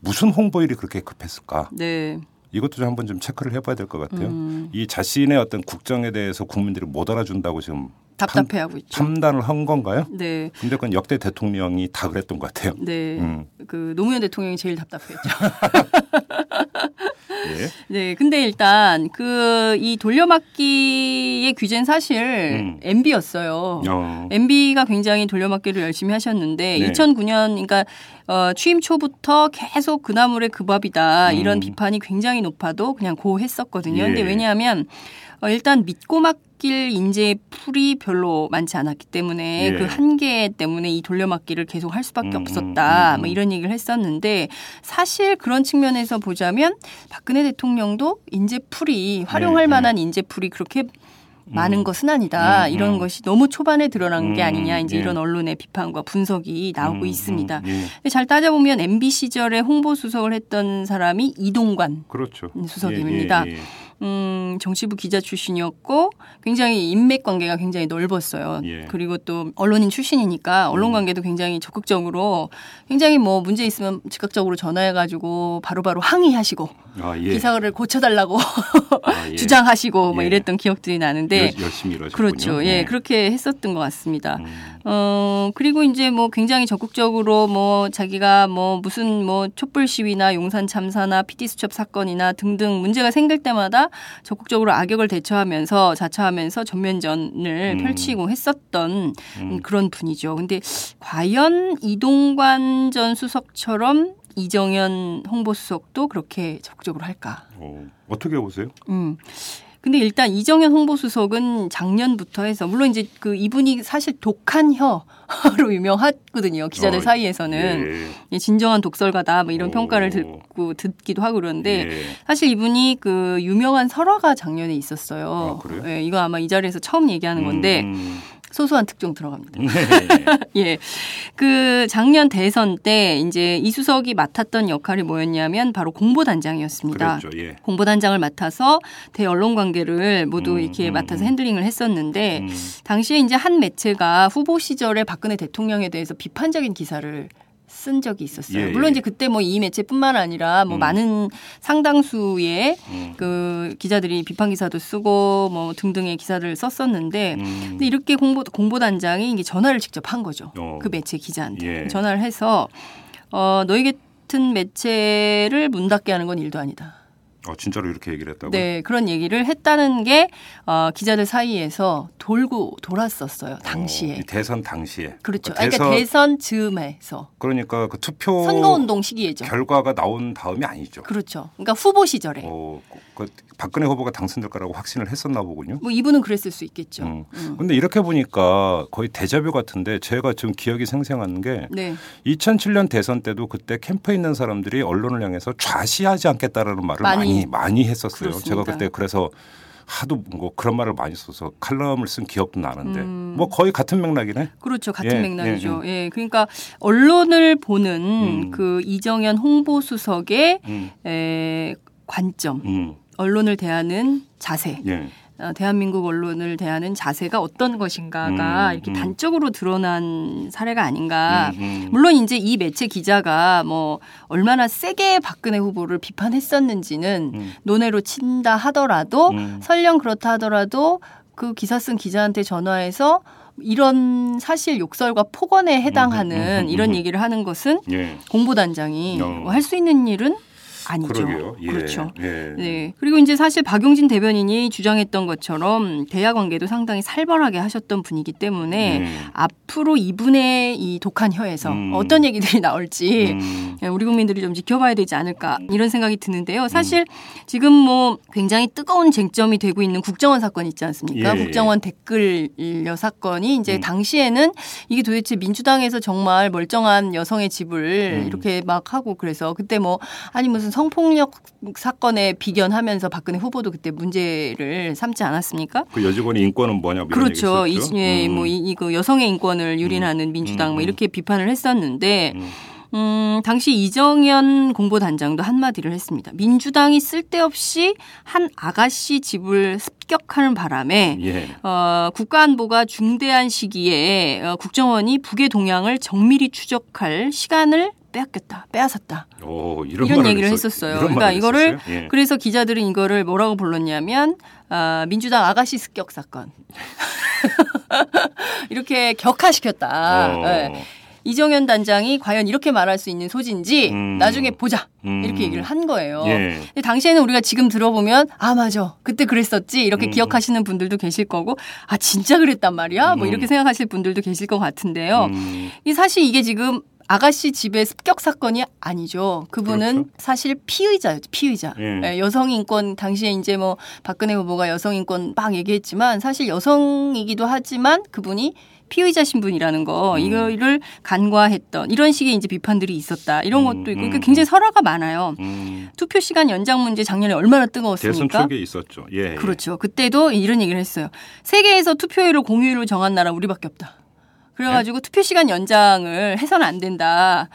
무슨 홍보일이 그렇게 급했을까? 네. 이것도 좀 한번 좀 체크를 해봐야 될 것 같아요. 음. 이 자신의 어떤 국정에 대해서 국민들이 못 알아준다고 지금 답답해하고 판, 있죠. 판단을 한 건가요? 네. 근데 그건 역대 대통령이 다 그랬던 것 같아요. 네. 음. 그 노무현 대통령이 제일 답답했죠. 예. 네. 근데 일단 그 이 돌려막기의 규제는 사실 음. MB였어요. 어. MB가 굉장히 돌려막기를 열심히 하셨는데 네. 2009년 그러니까 어, 취임 초부터 계속 그 나물의 그 밥이다 이런 음. 비판이 굉장히 높아도 그냥 고했었거든요. 예. 근데 왜냐하면 어, 일단 믿고 맡길 인재 풀이 별로 많지 않았기 때문에 예. 그 한계 때문에 이 돌려막기를 계속 할 수밖에 음, 없었다. 음, 음. 뭐 이런 얘기를 했었는데 사실 그런 측면에서 보자면 박근혜 대통령도 인재 풀이 활용할 예. 만한 인재 풀이 그렇게 많은 음. 것은 아니다. 음, 이런 음. 것이 너무 초반에 드러난 게 아니냐. 이제 예. 이런 언론의 비판과 분석이 나오고 있습니다. 예. 잘 따져보면 MB 시절에 홍보 수석을 했던 사람이 이동관 그렇죠. 수석입니다. 예, 예, 예. 음, 정치부 기자 출신이었고 굉장히 인맥 관계가 굉장히 넓었어요. 예. 그리고 또 언론인 출신이니까 언론 음. 관계도 굉장히 적극적으로 굉장히 뭐 문제 있으면 즉각적으로 전화해 가지고 바로바로 항의하시고 아, 예. 기사를 고쳐달라고 아, 예. 주장하시고 뭐 예. 이랬던 기억들이 나는데 열, 심히 이러셨군요. 그렇죠. 예, 네. 그렇게 했었던 것 같습니다. 음. 어 그리고 이제 뭐 굉장히 적극적으로 뭐 자기가 뭐 무슨 뭐 촛불 시위나 용산 참사나 피디 수첩 사건이나 등등 문제가 생길 때마다 적극적으로 악역을 대처하면서 자처하면서 전면전을 음. 펼치고 했었던 음. 그런 분이죠. 근데 과연 이동관 전 수석처럼 이정현 홍보수석도 그렇게 적극적으로 할까? 어, 어떻게 보세요? 음. 근데 일단 이정현 홍보수석은 작년부터 해서 물론 이제 그 이분이 사실 독한 혀로 유명하거든요 기자들 어, 사이에서는 예. 진정한 독설가다 뭐 이런 오. 평가를 듣고 듣기도 하고 그러는데 예. 사실 이분이 그 유명한 설화가 작년에 있었어요. 아, 예, 이거 아마 이 자리에서 처음 얘기하는 건데. 음. 소소한 특종 들어갑니다. 네. 예. 그 작년 대선 때 이제 이수석이 맡았던 역할이 뭐였냐면 바로 공보단장이었습니다. 그랬죠, 예. 공보단장을 맡아서 대언론 관계를 모두 음, 이렇게 음, 맡아서 음. 핸들링을 했었는데 음. 당시에 이제 한 매체가 후보 시절에 박근혜 대통령에 대해서 비판적인 기사를 쓴 적이 있었어요. 예, 물론 예. 이제 그때 뭐 이 매체뿐만 아니라 뭐 음. 많은 상당수의 음. 그 기자들이 비판 기사도 쓰고 뭐 등등의 기사를 썼었는데 음. 근데 이렇게 공보 공보 단장이 이게 전화를 직접 한 거죠. 어. 그 매체 기자한테 예. 전화를 해서 어 너희 같은 매체를 문 닫게 하는 건 일도 아니다. 어, 진짜로 이렇게 얘기를 했다고요? 네, 그런 얘기를 했다는 게 어, 기자들 사이에서 돌고 돌았었어요. 당시에. 어, 대선 당시에. 그렇죠. 그 대선, 그러니까 대선 즈음에서. 그러니까 그 투표 선거 운동 시기에죠. 결과가 나온 다음이 아니죠. 그렇죠. 그러니까 후보 시절에. 어, 그 박근혜 후보가 당선될 거라고 확신을 했었나 보군요. 뭐 이분은 그랬을 수 있겠죠. 음. 음. 근데 이렇게 보니까 거의 대자뷰 같은데 제가 지금 기억이 생생한 게 네. 2007년 대선 때도 그때 캠프에 있는 사람들이 언론을 향해서 좌시하지 않겠다라는 말을 많이 많이, 많이 했었어요. 그렇습니다. 제가 그때 그래서 하도 뭐 그런 말을 많이 써서 칼럼을 쓴 기억도 나는데 음. 뭐 거의 같은 맥락이네. 그렇죠, 같은 예, 맥락이죠. 예, 예. 예, 그러니까 언론을 보는 음. 그 이정현 홍보수석의 음. 에, 관점, 음. 언론을 대하는 자세. 예. 어, 대한민국 언론을 대하는 자세가 어떤 것인가가 음, 이렇게 음. 단적으로 드러난 사례가 아닌가. 음, 음, 물론 이제 이 매체 기자가 뭐 얼마나 세게 박근혜 후보를 비판했었는지는 음. 논외로 친다 하더라도 음. 설령 그렇다 하더라도 그 기사 쓴 기자한테 전화해서 이런 사실 욕설과 폭언에 해당하는 이런 얘기를 하는 것은 예. 공보단장이 어. 할수 있는 일은 아니죠. 예. 그렇죠. 예. 네. 그리고 이제 사실 박용진 대변인이 주장했던 것처럼 대화 관계도 상당히 살벌하게 하셨던 분이기 때문에 음. 앞으로 이분의 이 독한 혀에서 음. 어떤 얘기들이 나올지 음. 예, 우리 국민들이 좀 지켜봐야 되지 않을까 이런 생각이 드는데요. 사실 지금 뭐 굉장히 뜨거운 쟁점이 되고 있는 국정원 사건 있지 않습니까? 예. 국정원 댓글녀 사건이 이제 음. 당시에는 이게 도대체 민주당에서 정말 멀쩡한 여성의 집을 음. 이렇게 막 하고 그래서 그때 뭐 아니 무슨 성폭력 사건에 비견하면서 박근혜 후보도 그때 문제를 삼지 않았습니까? 그 여직원의 인권은 뭐냐 그렇죠. 이, 예, 음. 뭐 이, 거 여성의 인권을 유린하는 음. 민주당 뭐 음. 이렇게 비판을 했었는데 음. 음, 당시 이정현 공보단장도 한마디를 했습니다. 민주당이 쓸데없이 한 아가씨 집을 습격하는 바람에 예. 어, 국가안보가 중대한 시기에 어, 국정원이 북의 동향을 정밀히 추적할 시간을 빼앗겼다, 빼앗았다. 오, 이런, 이런 얘기를 했었, 했었어요. 그러니까 이거를 예. 그래서 기자들은 이거를 뭐라고 불렀냐면 아, 민주당 아가씨 습격 사건 이렇게 격화시켰다. 어. 네. 이정현 단장이 과연 이렇게 말할 수 있는 소지인지 음. 나중에 보자 음. 이렇게 얘기를 한 거예요. 예. 근데 당시에는 우리가 지금 들어보면 아 맞아 그때 그랬었지 이렇게 음. 기억하시는 분들도 계실 거고 아 진짜 그랬단 말이야 뭐 음. 이렇게 생각하실 분들도 계실 것 같은데요. 음. 이 사실 이게 지금 아가씨 집의 습격 사건이 아니죠. 그분은 그렇죠. 사실 피의자였죠. 피의자. 예. 예, 여성 인권 당시에 이제 뭐 박근혜 후보가 여성 인권 막 얘기했지만 사실 여성이기도 하지만 그분이 피의자 신분이라는 거 음. 이거를 간과했던 이런 식의 이제 비판들이 있었다 이런 음, 것도 있고 그러니까 음. 굉장히 설화가 많아요. 음. 투표 시간 연장 문제 작년에 얼마나 뜨거웠습니까? 대선 초기에 있었죠. 예, 예. 그렇죠. 그때도 이런 얘기를 했어요. 세계에서 투표율을 공휴일로 정한 나라 우리밖에 없다. 그래가지고 네? 투표 시간 연장을 해서는 안 된다.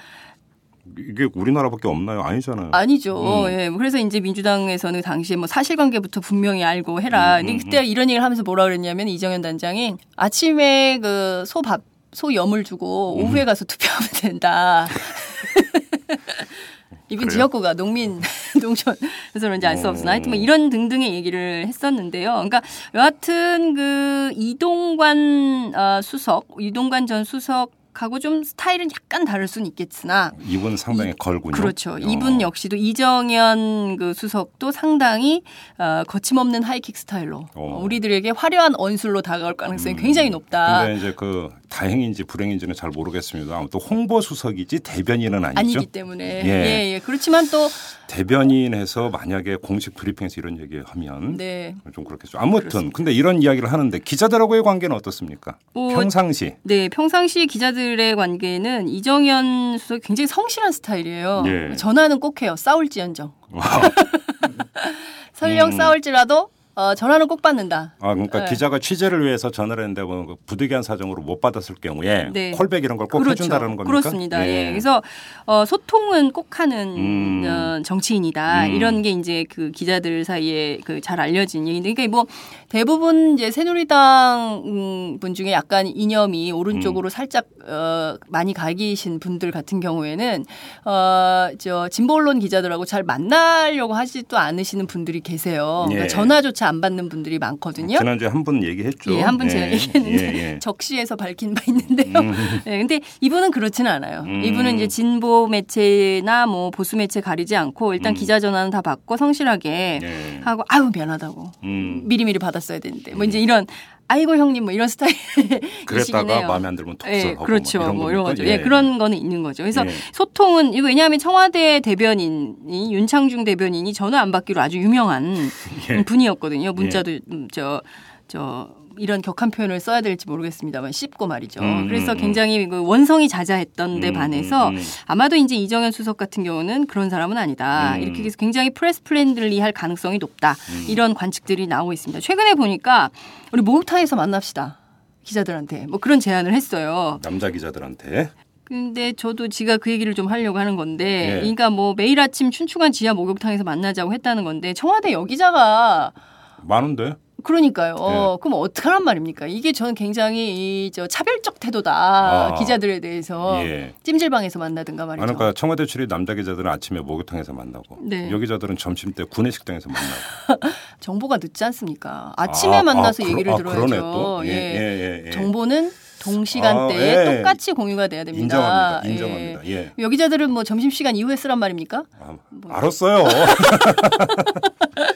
이게 우리나라밖에 없나요? 아니잖아요. 아니죠. 음. 예. 그래서 이제 민주당에서는 당시에 뭐 사실관계부터 분명히 알고 해라. 음, 음, 그때 음. 이런 얘기를 하면서 뭐라 그랬냐면 이정현 단장이 아침에 그 소밥 소 염을 주고 음. 오후에 가서 투표하면 된다. 이분 지역구가 농민 농촌 그래서 그런지 알 수 없으나 하여튼 뭐 이런 등등의 얘기를 했었는데요. 그러니까 여하튼 그 이동관 어, 수석 이동관 전 수석 하고 좀 스타일은 약간 다를 수는 있겠으나 이분 상당히 이, 걸군요. 그렇죠. 어. 이분 역시도 이정현 그 수석도 상당히 어, 거침없는 하이킥 스타일로 어. 우리들에게 화려한 언술로 다가올 가능성이 음. 굉장히 높다. 근데 이제 그 다행인지 불행인지는 잘 모르겠습니다. 아무튼 홍보 수석이지 대변인은 아니죠. 아니기 때문에 예. 예, 예. 그렇지만 또 대변인에서 만약에 공식 브리핑에서 이런 얘기하면 네. 좀 그렇겠죠. 아무튼 그렇습니다. 근데 이런 이야기를 하는데 기자들하고의 관계는 어떻습니까? 뭐, 평상시. 네, 평상시 기자들의 관계는 이정현 수석이 굉장히 성실한 스타일이에요. 예. 전화는 꼭 해요. 싸울지언정. 설령 음. 싸울지라도 어, 전화는 꼭 받는다. 아, 그러니까 네. 기자가 취재를 위해서 전화를 했는데 뭐그 부득이한 사정으로 못 받았을 경우에 네. 콜백 이런 걸꼭 그렇죠. 해준다는 겁니까? 그렇습니다. 예. 예. 그래서 어, 소통은 꼭 하는 음. 어, 정치인이다. 음. 이런 게 이제 그 기자들 사이에 그 잘 알려진 얘기인데, 그러니까 뭐 대부분 이제 새누리당 음, 분 중에 약간 이념이 오른쪽으로 음. 살짝 어, 많이 가기신 분들 같은 경우에는 어, 저 진보 언론 기자들하고 잘 만나려고 하지도 않으시는 분들이 계세요. 그러니까 예. 전화조차 안 받는 분들이 많거든요. 지난주에 한 분 얘기했죠. 예, 한분 제가 예, 얘기했는데 예, 예. 적시에서 밝힌 바 있는데요. 음. 네, 근데 이분은 그렇지는 않아요. 음. 이분은 이제 진보 매체나 뭐 보수 매체 가리지 않고 일단 음. 기자 전화는 다 받고 성실하게 예. 하고 아유 미안하다고 음. 미리미리 받았어야 되는데 뭐 이제 이런 아이고 형님 뭐 이런 스타일. 그랬다가 마음에 안 들면 독서하고 예, 그렇죠. 뭐 이런, 뭐 이런 거죠. 예. 예. 그런 거는 있는 거죠. 그래서 예. 소통은 이거 왜냐하면 청와대 대변인이 윤창중 대변인이 전화 안 받기로 아주 유명한 예. 분이었거든요. 문자도 음, 저저 저 이런 격한 표현을 써야 될지 모르겠습니다만 씹고 말이죠. 음, 그래서 음, 음. 굉장히 그 원성이 자자했던 데 음, 반해서 음, 음, 아마도 이제 이정현 수석 같은 경우는 그런 사람은 아니다. 이렇게 해서 굉장히 프레스 플랜들리할 가능성이 높다. 이런 관측들이 나오고 있습니다. 최근에 보니까 우리 목욕탕에서 만납시다. 기자들한테 뭐 그런 제안을 했어요. 남자 기자들한테. 근데 저도 지가 그 얘기를 좀 하려고 하는 건데, 예. 그러니까 뭐 매일 아침 춘추관 지하 목욕탕에서 만나자고 했다는 건데 청와대 여기자가 많은데? 그러니까요. 네. 그럼 어떡하란 말입니까? 이게 저는 굉장히 이 저 차별적 태도다. 아. 기자들에 대해서 예. 찜질방에서 만나든가 말이죠. 그러니까 청와대 출입 남자 기자들은 아침에 목욕탕에서 만나고 네. 여기자들은 점심 때 구내 식당에서 만나고. 정보가 늦지 않습니까? 아침에 아, 만나서 아, 얘기를 아, 들어야죠. 예. 예. 예, 예, 정보는 동시간대에 아, 예. 똑같이 공유가 돼야 됩니다. 인정합니다. 인정합니다. 예. 여기자들은 뭐 점심시간 이후에 쓰란 말입니까? 아, 뭐. 알았어요.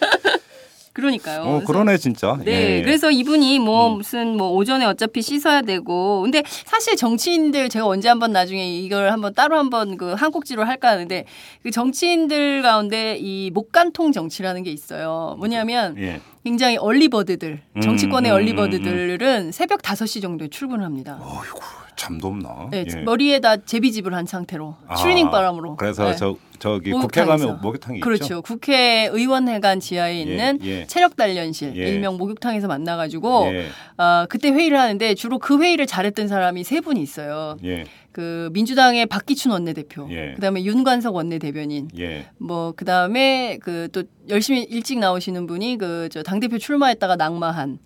그러니까요. 어, 그러네 진짜. 네, 예. 그래서 이분이 뭐 음. 무슨 뭐 오전에 어차피 씻어야 되고, 근데 사실 정치인들 제가 언제 한번 나중에 이걸 한번 따로 한번 그 한국지로 할까 하는데 그 정치인들 가운데 이 목간통 정치라는 게 있어요. 뭐냐면 예. 굉장히 얼리버드들, 음, 정치권의 음, 얼리버드들은 음, 새벽 5시 정도에 출근합니다. 어이구. 잠도 없나? 네, 예. 머리에다 제비집을 한 상태로 아, 추리닝 바람으로. 그래서 네. 저 저기 국회 가면 목욕탕이 그렇죠. 있죠. 국회 의원회관 지하에 예, 있는 예, 체력 단련실 예. 일명 목욕탕에서 만나 가지고 예. 어, 그때 회의를 하는데 주로 그 회의를 잘했던 사람이 세 분이 있어요. 예. 그 민주당의 박기춘 원내대표, 그다음에 윤관석 원내대변인, 뭐 그다음에 그 또 열심히 일찍 나오시는 분이 그 저 당 대표 출마했다가 낙마한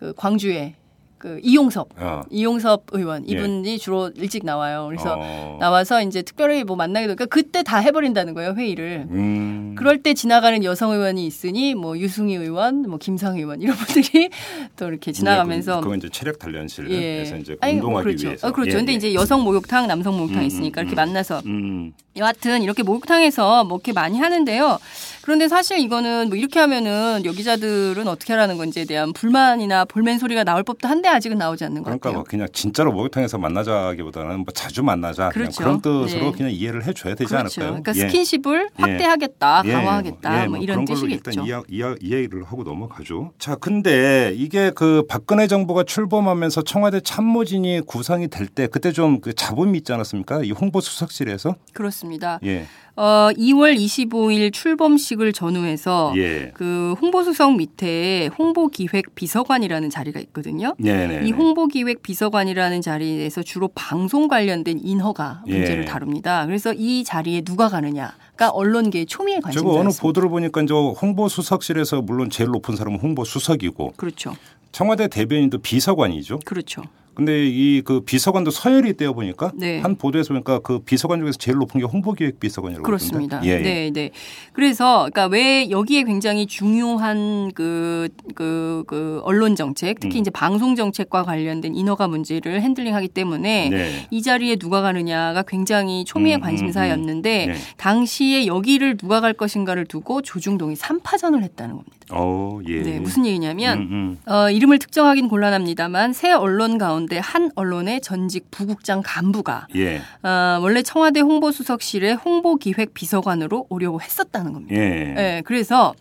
그 광주에 그 이용섭 어. 이용섭 의원 예. 이분이 예. 주로 일찍 나와요. 그래서 어. 나와서 이제 특별히 뭐 만나게 되니까 그때 다 해버린다는 거예요 회의를. 음. 그럴 때 지나가는 여성 의원이 있으니 뭐 유승희 의원, 뭐 김상 의원 이런 분들이 또 이렇게 지나가면서 그건 이제 체력 단련실에서 예. 이제 운동하기 그렇죠. 위해서. 어, 그렇죠. 예. 근데 이제 여성 목욕탕, 남성 목욕탕 음, 있으니까 음, 이렇게 만나서 음. 여하튼 이렇게 목욕탕에서 뭐 이렇게 많이 하는데요. 그런데 사실 이거는 뭐 이렇게 하면은 여기자들은 어떻게 하라는 건지에 대한 불만이나 볼멘 소리가 나올 법도 한데 아직은 나오지 않는 것 그러니까 같아요. 뭐 그냥 진짜로 목욕탕에서 만나자기보다는 뭐 자주 만나자 그렇죠. 그런 뜻으로 네. 그냥 이해를 해줘야 되지 그렇죠. 않을까요? 그러니까 예. 스킨십을 예. 확대하겠다, 예. 강화하겠다, 예. 뭐, 뭐 이런 뜻이겠죠. 일단 이해, 이해, 이해 를 하고 넘어가죠. 자, 근데 이게 그 박근혜 정부가 출범하면서 청와대 참모진이 구성이 될 때 그때 좀 그 잡음이 있지 않았습니까? 이 홍보 수석실에서 그렇습니다. 예. 어, 2월 25일 출범식을 전후해서 예. 그 홍보수석 밑에 홍보기획 비서관이라는 자리가 있거든요. 네네네. 이 홍보기획 비서관이라는 자리에서 주로 방송 관련된 인허가 문제를 예. 다룹니다. 그래서 이 자리에 누가 가느냐가 언론계의 초미의 관심사였습니다. 제가 어느 보도를 보니까 이제 홍보수석실에서 물론 제일 높은 사람은 홍보수석이고 그렇죠. 청와대 대변인도 비서관이죠. 그렇죠. 근데 이 그 비서관도 서열이 떼어 보니까 네. 한 보도에서 보니까 그 비서관 중에서 제일 높은 게 홍보기획 비서관이라고 그렇습니다. 예, 예. 네, 네. 그래서 그러니까 왜 여기에 굉장히 중요한 그 그, 그 언론 정책, 특히 음. 이제 방송 정책과 관련된 인허가 문제를 핸들링하기 때문에 네. 이 자리에 누가 가느냐가 굉장히 초미의 음, 관심사였는데 음, 음. 네. 당시에 여기를 누가 갈 것인가를 두고 조중동이 3파전을 했다는 겁니다. 어, 예. 네, 무슨 얘기냐면 음, 음. 어, 이름을 특정하기는 곤란합니다만 새 언론 가운데 한 언론의 전직 부국장 간부가 예. 어, 원래 청와대 홍보수석실의 홍보기획 비서관으로 오려고 했었다는 겁니다. 예. 네, 그래서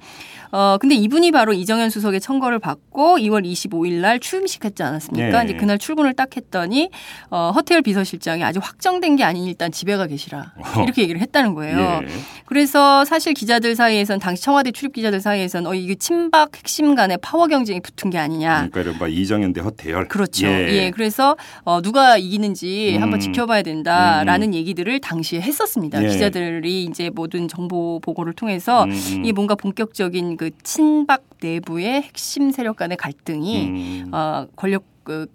어, 근데 이분이 바로 이정현 수석의 청거를 받고 2월 25일 날 취임식 했지 않았습니까? 네. 이제 그날 출근을 딱 했더니 어, 허태열 비서실장이 아직 확정된 게 아닌 일단 집에 가 계시라. 어. 이렇게 얘기를 했다는 거예요. 예. 그래서 사실 기자들 사이에선 당시 청와대 출입 기자들 사이에선 어 이게 친박 핵심 간의 파워 경쟁이 붙은 게 아니냐. 그러니까 이른바 이정현 대 허태열. 그렇죠. 예. 예. 그래서 어 누가 이기는지 음. 한번 지켜봐야 된다라는 음. 얘기들을 당시에 했었습니다. 예. 기자들이 이제 모든 정보 보고를 통해서 음. 음. 이게 뭔가 본격적인 그 친박 내부의 핵심 세력 간의 갈등이 음. 어, 권력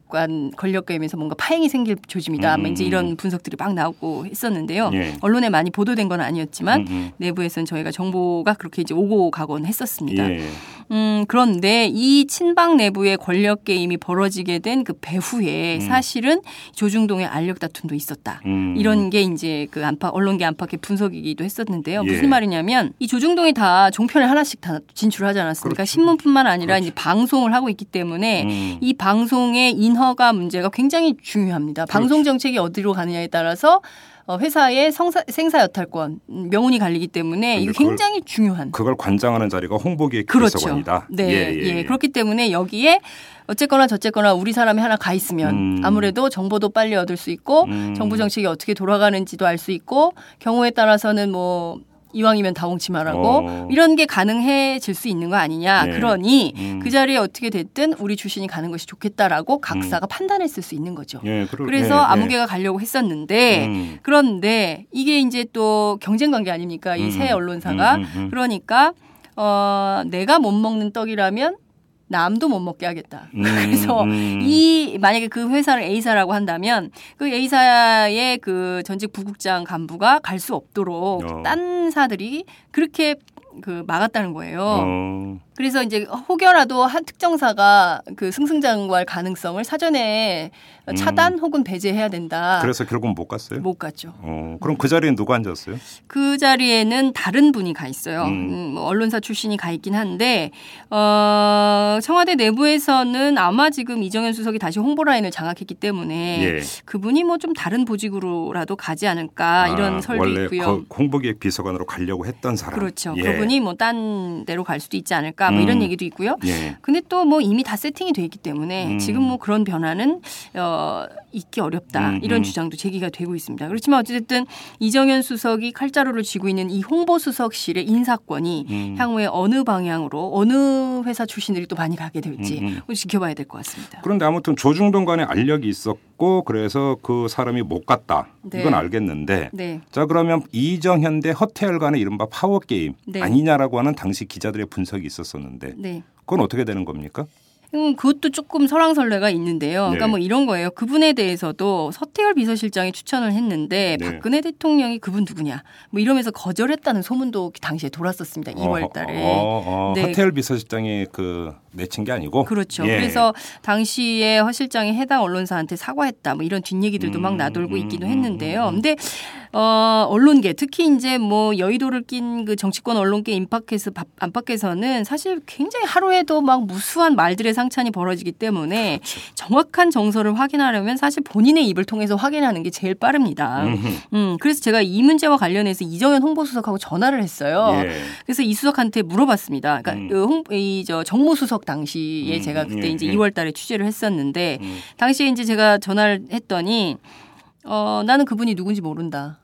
관 권력 게임에서 뭔가 파행이 생길 조짐이다. 음. 이제 이런 분석들이 막 나오고 했었는데요. 예. 언론에 많이 보도된 건 아니었지만 음. 내부에서는 저희가 정보가 그렇게 이제 오고 가곤 했었습니다. 예. 음, 그런데 이 친박 내부의 권력 게임이 벌어지게 된 그 배후에 음. 사실은 조중동의 알력 다툼도 있었다. 음. 이런 게 이제 그 안팎 언론계 안팎의 분석이기도 했었는데요. 예. 무슨 말이냐면 이 조중동이 다 종편을 하나씩 다 진출하지 않았습니까? 그렇죠. 신문뿐만 아니라 그렇죠. 이제 방송을 하고 있기 때문에 음. 이 방송 의 인허가 문제가 굉장히 중요합니다. 그렇죠. 방송 정책이 어디로 가느냐에 따라서 어, 회사의 성사, 생사 여탈권 명운이 갈리기 때문에 이거 굉장히 그걸, 중요한 그걸 관장하는 자리가 홍보기획 그렇죠. 비서관이다. 네, 예, 예, 예, 예. 그렇기 때문에 여기에 어쨌거나 저쨌거나 우리 사람이 하나 가 있으면 음. 아무래도 정보도 빨리 얻을 수 있고 음. 정부 정책이 어떻게 돌아가는지도 알 수 있고 경우에 따라서는 뭐 이왕이면 다홍치마라고 어. 이런 게 가능해질 수 있는 거 아니냐. 네. 그러니 음. 그 자리에 어떻게 됐든 우리 주신이 가는 것이 좋겠다라고 각사가 음. 판단했을 수 있는 거죠. 네, 그러, 그래서 네, 네. 아무개가 가려고 했었는데 음. 그런데 이게 이제 또 경쟁 관계 아닙니까? 이새 음. 언론사가 음, 음, 그러니까 어 내가 못 먹는 떡이라면 남도 못 먹게 하겠다. 음, 그래서 음. 이 만약에 그 회사를 A사라고 한다면 그 A사의 그 전직 부국장 간부가 갈 수 없도록 어. 딴 사들이 그렇게 그 막았다는 거예요. 어. 그래서 이제 혹여라도 한 특정사가 그 승승장구할 가능성을 사전에 음. 차단 혹은 배제해야 된다. 그래서 결국 못 갔어요? 못 갔죠. 어, 그럼 그 자리에 누가 앉았어요? 그 자리에는 다른 분이 가 있어요. 음. 음, 뭐 언론사 출신이 가 있긴 한데 어, 청와대 내부에서는 아마 지금 이정현 수석이 다시 홍보 라인을 장악했기 때문에 예. 그분이 뭐 좀 다른 보직으로라도 가지 않을까 아, 이런 설도 원래 있고요. 홍보기획 비서관으로 가려고 했던 사람. 그렇죠. 예. 그분이 뭐 딴 데로 갈 수도 있지 않을까. 않을까 뭐 이런 음. 얘기도 있고요. 예. 근데 또 뭐 이미 다 세팅이 돼 있기 때문에 음. 지금 뭐 그런 변화는 어 있기 어렵다 음. 이런 음. 주장도 제기가 되고 있습니다. 그렇지만 어쨌든 이정현 수석이 칼자루를 쥐고 있는 이 홍보 수석실의 인사권이 음. 향후에 어느 방향으로 어느 회사 출신들이 또 많이 가게 될지 음, 지켜봐야 될 것 같습니다. 그런데 아무튼 조중동 간에 알력이 있었고 그래서 그 사람이 못 갔다 네. 이건 알겠는데 네. 자 그러면 이정현 대 허태열 간의 이른바 파워 게임 네. 아니냐라고 하는 당시 기자들의 분석이 있었. 있 었었는데 네. 그건 어떻게 되는 겁니까? 음, 그것도 조금 설왕설래가 있는데요. 그러니까 네. 뭐 이런 거예요. 그분에 대해서도 허태열 비서실장이 추천을 했는데 네. 박근혜 대통령이 그분 누구냐 뭐 이러면서 거절했다는 소문도 당시에 돌았었습니다. 2월 달에. 어, 어, 어, 네. 서태열 비서실장이 그 내친 게 아니고 그렇죠. 예. 그래서 당시에 허 실장이 해당 언론사한테 사과했다. 뭐 이런 뒷얘기들도 음, 막 나돌고 음, 있기도 음, 했는데요. 음, 근데 어, 언론계 특히 이제 뭐 여의도를 낀 그 정치권 언론계 인파께서 안팎에서는 사실 굉장히 하루에도 막 무수한 말들의 상찬이 벌어지기 때문에 그렇죠. 정확한 정서를 확인하려면 사실 본인의 입을 통해서 확인하는 게 제일 빠릅니다. 음, 그래서 제가 이 문제와 관련해서 이정현 홍보수석하고 전화를 했어요. 예. 그래서 이 수석한테 물어봤습니다. 그러니까 음. 그 홍, 이 저 정무수석 당시에 음, 제가 그때 예, 이제 예. 2월 달에 취재를 했었는데 음. 당시에 이제 제가 전화를 했더니 어, 나는 그분이 누군지 모른다.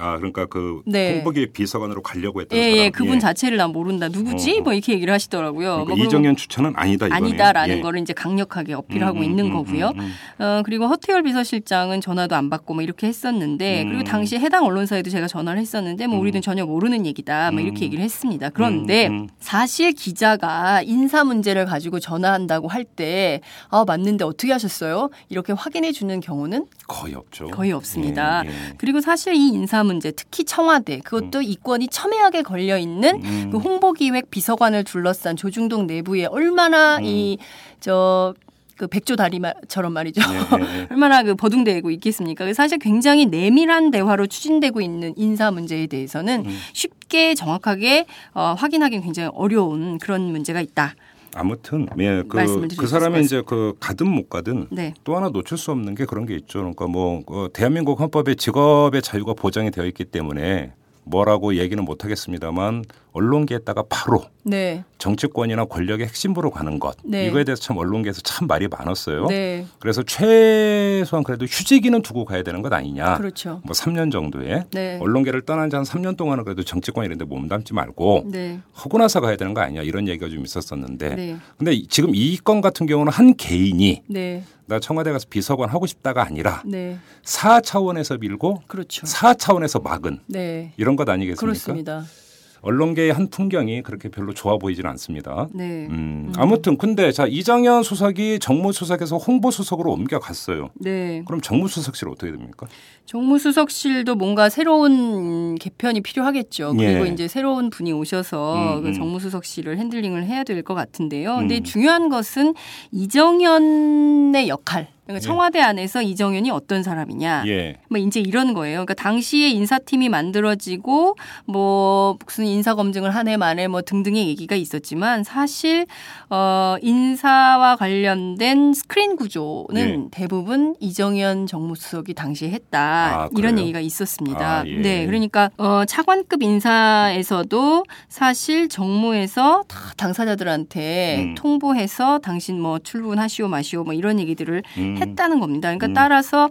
아 그러니까 그 네. 홍보기 비서관으로 가려고 했던 예, 사람. 예, 그분 예. 자체를 난 모른다. 누구지? 어. 뭐 이렇게 얘기를 하시더라고요. 그러니까 뭐 이정현 추천은 아니다. 이거네요. 아니다라는 예. 거를 이제 강력하게 어필하고 음, 음 있는 음, 거고요. 음, 음, 어, 그리고 허태열 비서실장은 전화도 안 받고 뭐 이렇게 했었는데 그리고 당시 해당 언론사에도 제가 전화를 했었는데 뭐 우리는 전혀 모르는 얘기다. 뭐 이렇게 얘기를 했습니다. 그런데 사실 기자가 인사 문제를 가지고 전화한다고 할 때 아, 맞는데 어떻게 하셨어요? 이렇게 확인해 주는 경우는 거의 없죠. 거의 없습니다. 예, 예. 그리고 사실 이 인사 문제 특히 청와대 그것도 음. 이권이 첨예하게 걸려 있는 음. 그 홍보기획 비서관을 둘러싼 조중동 내부에 얼마나 음. 이저 그 백조 다리처럼 말이죠. 네, 네, 네. 얼마나 그 버둥대고 있겠습니까? 사실 굉장히 내밀한 대화로 추진되고 있는 인사 문제에 대해서는 음. 쉽게 정확하게 어, 확인하기는 굉장히 어려운 그런 문제가 있다. 아무튼 예, 그, 그 사람이 이제 그 가든 못 가든 네. 또 하나 놓칠 수 없는 게 그런 게 있죠. 그러니까 뭐 어, 대한민국 헌법에 직업의 자유가 보장이 되어 있기 때문에 뭐라고 얘기는 못 하겠습니다만 언론계에다가 바로 네. 정치권이나 권력의 핵심부로 가는 것 네. 이거에 대해서 참 언론계에서 참 말이 많았어요. 네. 그래서 최소한 그래도 휴직기는 두고 가야 되는 것 아니냐. 그렇죠. 뭐 3년 정도에 네. 언론계를 떠난 지 한 3년 동안은 그래도 정치권 이런 데 몸담지 말고 네. 하고 나서 가야 되는 거 아니냐 이런 얘기가 좀 있었었는데 네. 근데 지금 이 건 같은 경우는 한 개인이 네. 나 청와대 가서 비서관 하고 싶다가 아니라 네. 4차원에서 밀고 그렇죠. 4차원에서 막은 네. 이런 것 아니겠습니까? 그렇습니다. 언론계의 한 풍경이 그렇게 별로 좋아 보이지는 않습니다. 네. 음, 아무튼 근데 자 이장현 수석이 정무수석에서 홍보수석으로 옮겨갔어요. 네. 그럼 정무수석실 어떻게 됩니까? 정무수석실도 뭔가 새로운 개편이 필요하겠죠. 그리고 예. 이제 새로운 분이 오셔서 음, 그 음. 정무수석실을 핸들링을 해야 될 것 같은데요. 근데 음. 중요한 것은 이정현의 역할. 그러니까 예. 청와대 안에서 이정현이 어떤 사람이냐. 예. 뭐 이제 이런 거예요. 그러니까 당시에 인사팀이 만들어지고 뭐 무슨 인사 검증을 한 해 만에 뭐 등등의 얘기가 있었지만 사실 어 인사와 관련된 스크린 구조는 예. 대부분 이정현 정무수석이 당시에 했다. 아, 이런 얘기가 있었습니다. 아, 예. 네. 그러니까 어 차관급 인사에서도 사실 정무에서 다 당사자들한테 음. 통보해서 당신 뭐 출근하시오 마시오 뭐 이런 얘기들을 음. 했다는 겁니다. 그러니까 음. 따라서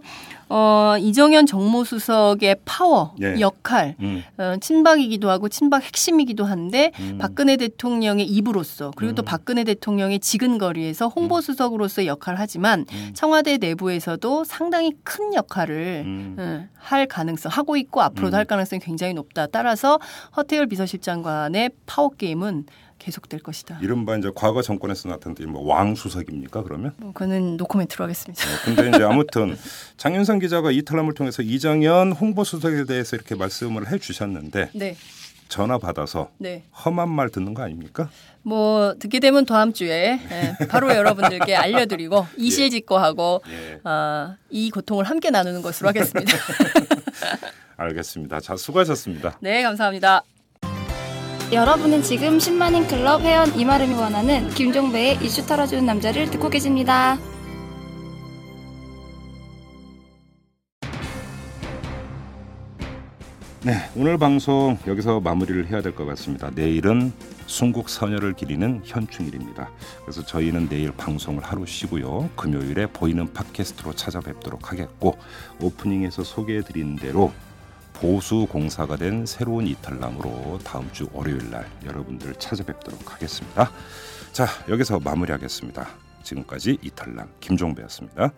어, 이정현 정무수석의 파워, 예. 역할, 음. 어, 친박이기도 하고 친박 핵심이기도 한데 음. 박근혜 대통령의 입으로서 그리고 또 음. 박근혜 대통령의 지근거리에서 홍보수석으로서의 역할을 하지만 음. 청와대 내부에서도 상당히 큰 역할을 음. 어, 할 가능성 하고 있고 앞으로도 할 가능성이 굉장히 높다. 따라서 허태열 비서실장과의 파워 게임은 계속될 것이다. 이른바 이제 과거 정권에서 나타난 뭐 왕수석입니까 그러면? 뭐 그는 노코멘트로 하겠습니다. 네, 근데 이제 아무튼 장윤상 기자가 이탈남을 통해서 이정현 홍보수석에 대해서 이렇게 말씀을 해주셨는데 네. 전화 받아서 네. 험한 말 듣는 거 아닙니까? 뭐 듣게 되면 다음 주에 네, 바로 여러분들께 알려드리고 이실직고하고 예. 어, 이 고통을 함께 나누는 것으로 하겠습니다. 알겠습니다. 자 수고하셨습니다. 네 감사합니다. 여러분은 지금 10만인 클럽 회원 이마름이 원하는 김종배의 이슈 털어주는 남자를 듣고 계십니다. 네, 오늘 방송 여기서 마무리를 해야 될 것 같습니다. 내일은 순국 선열을 기리는 현충일입니다. 그래서 저희는 내일 방송을 하루 쉬고요. 금요일에 보이는 팟캐스트로 찾아뵙도록 하겠고 오프닝에서 소개해드린 대로 보수 공사가 된 새로운 이탈남으로 다음 주 월요일 날 여러분들 찾아뵙도록 하겠습니다. 자, 여기서 마무리하겠습니다. 지금까지 이탈남 김종배였습니다.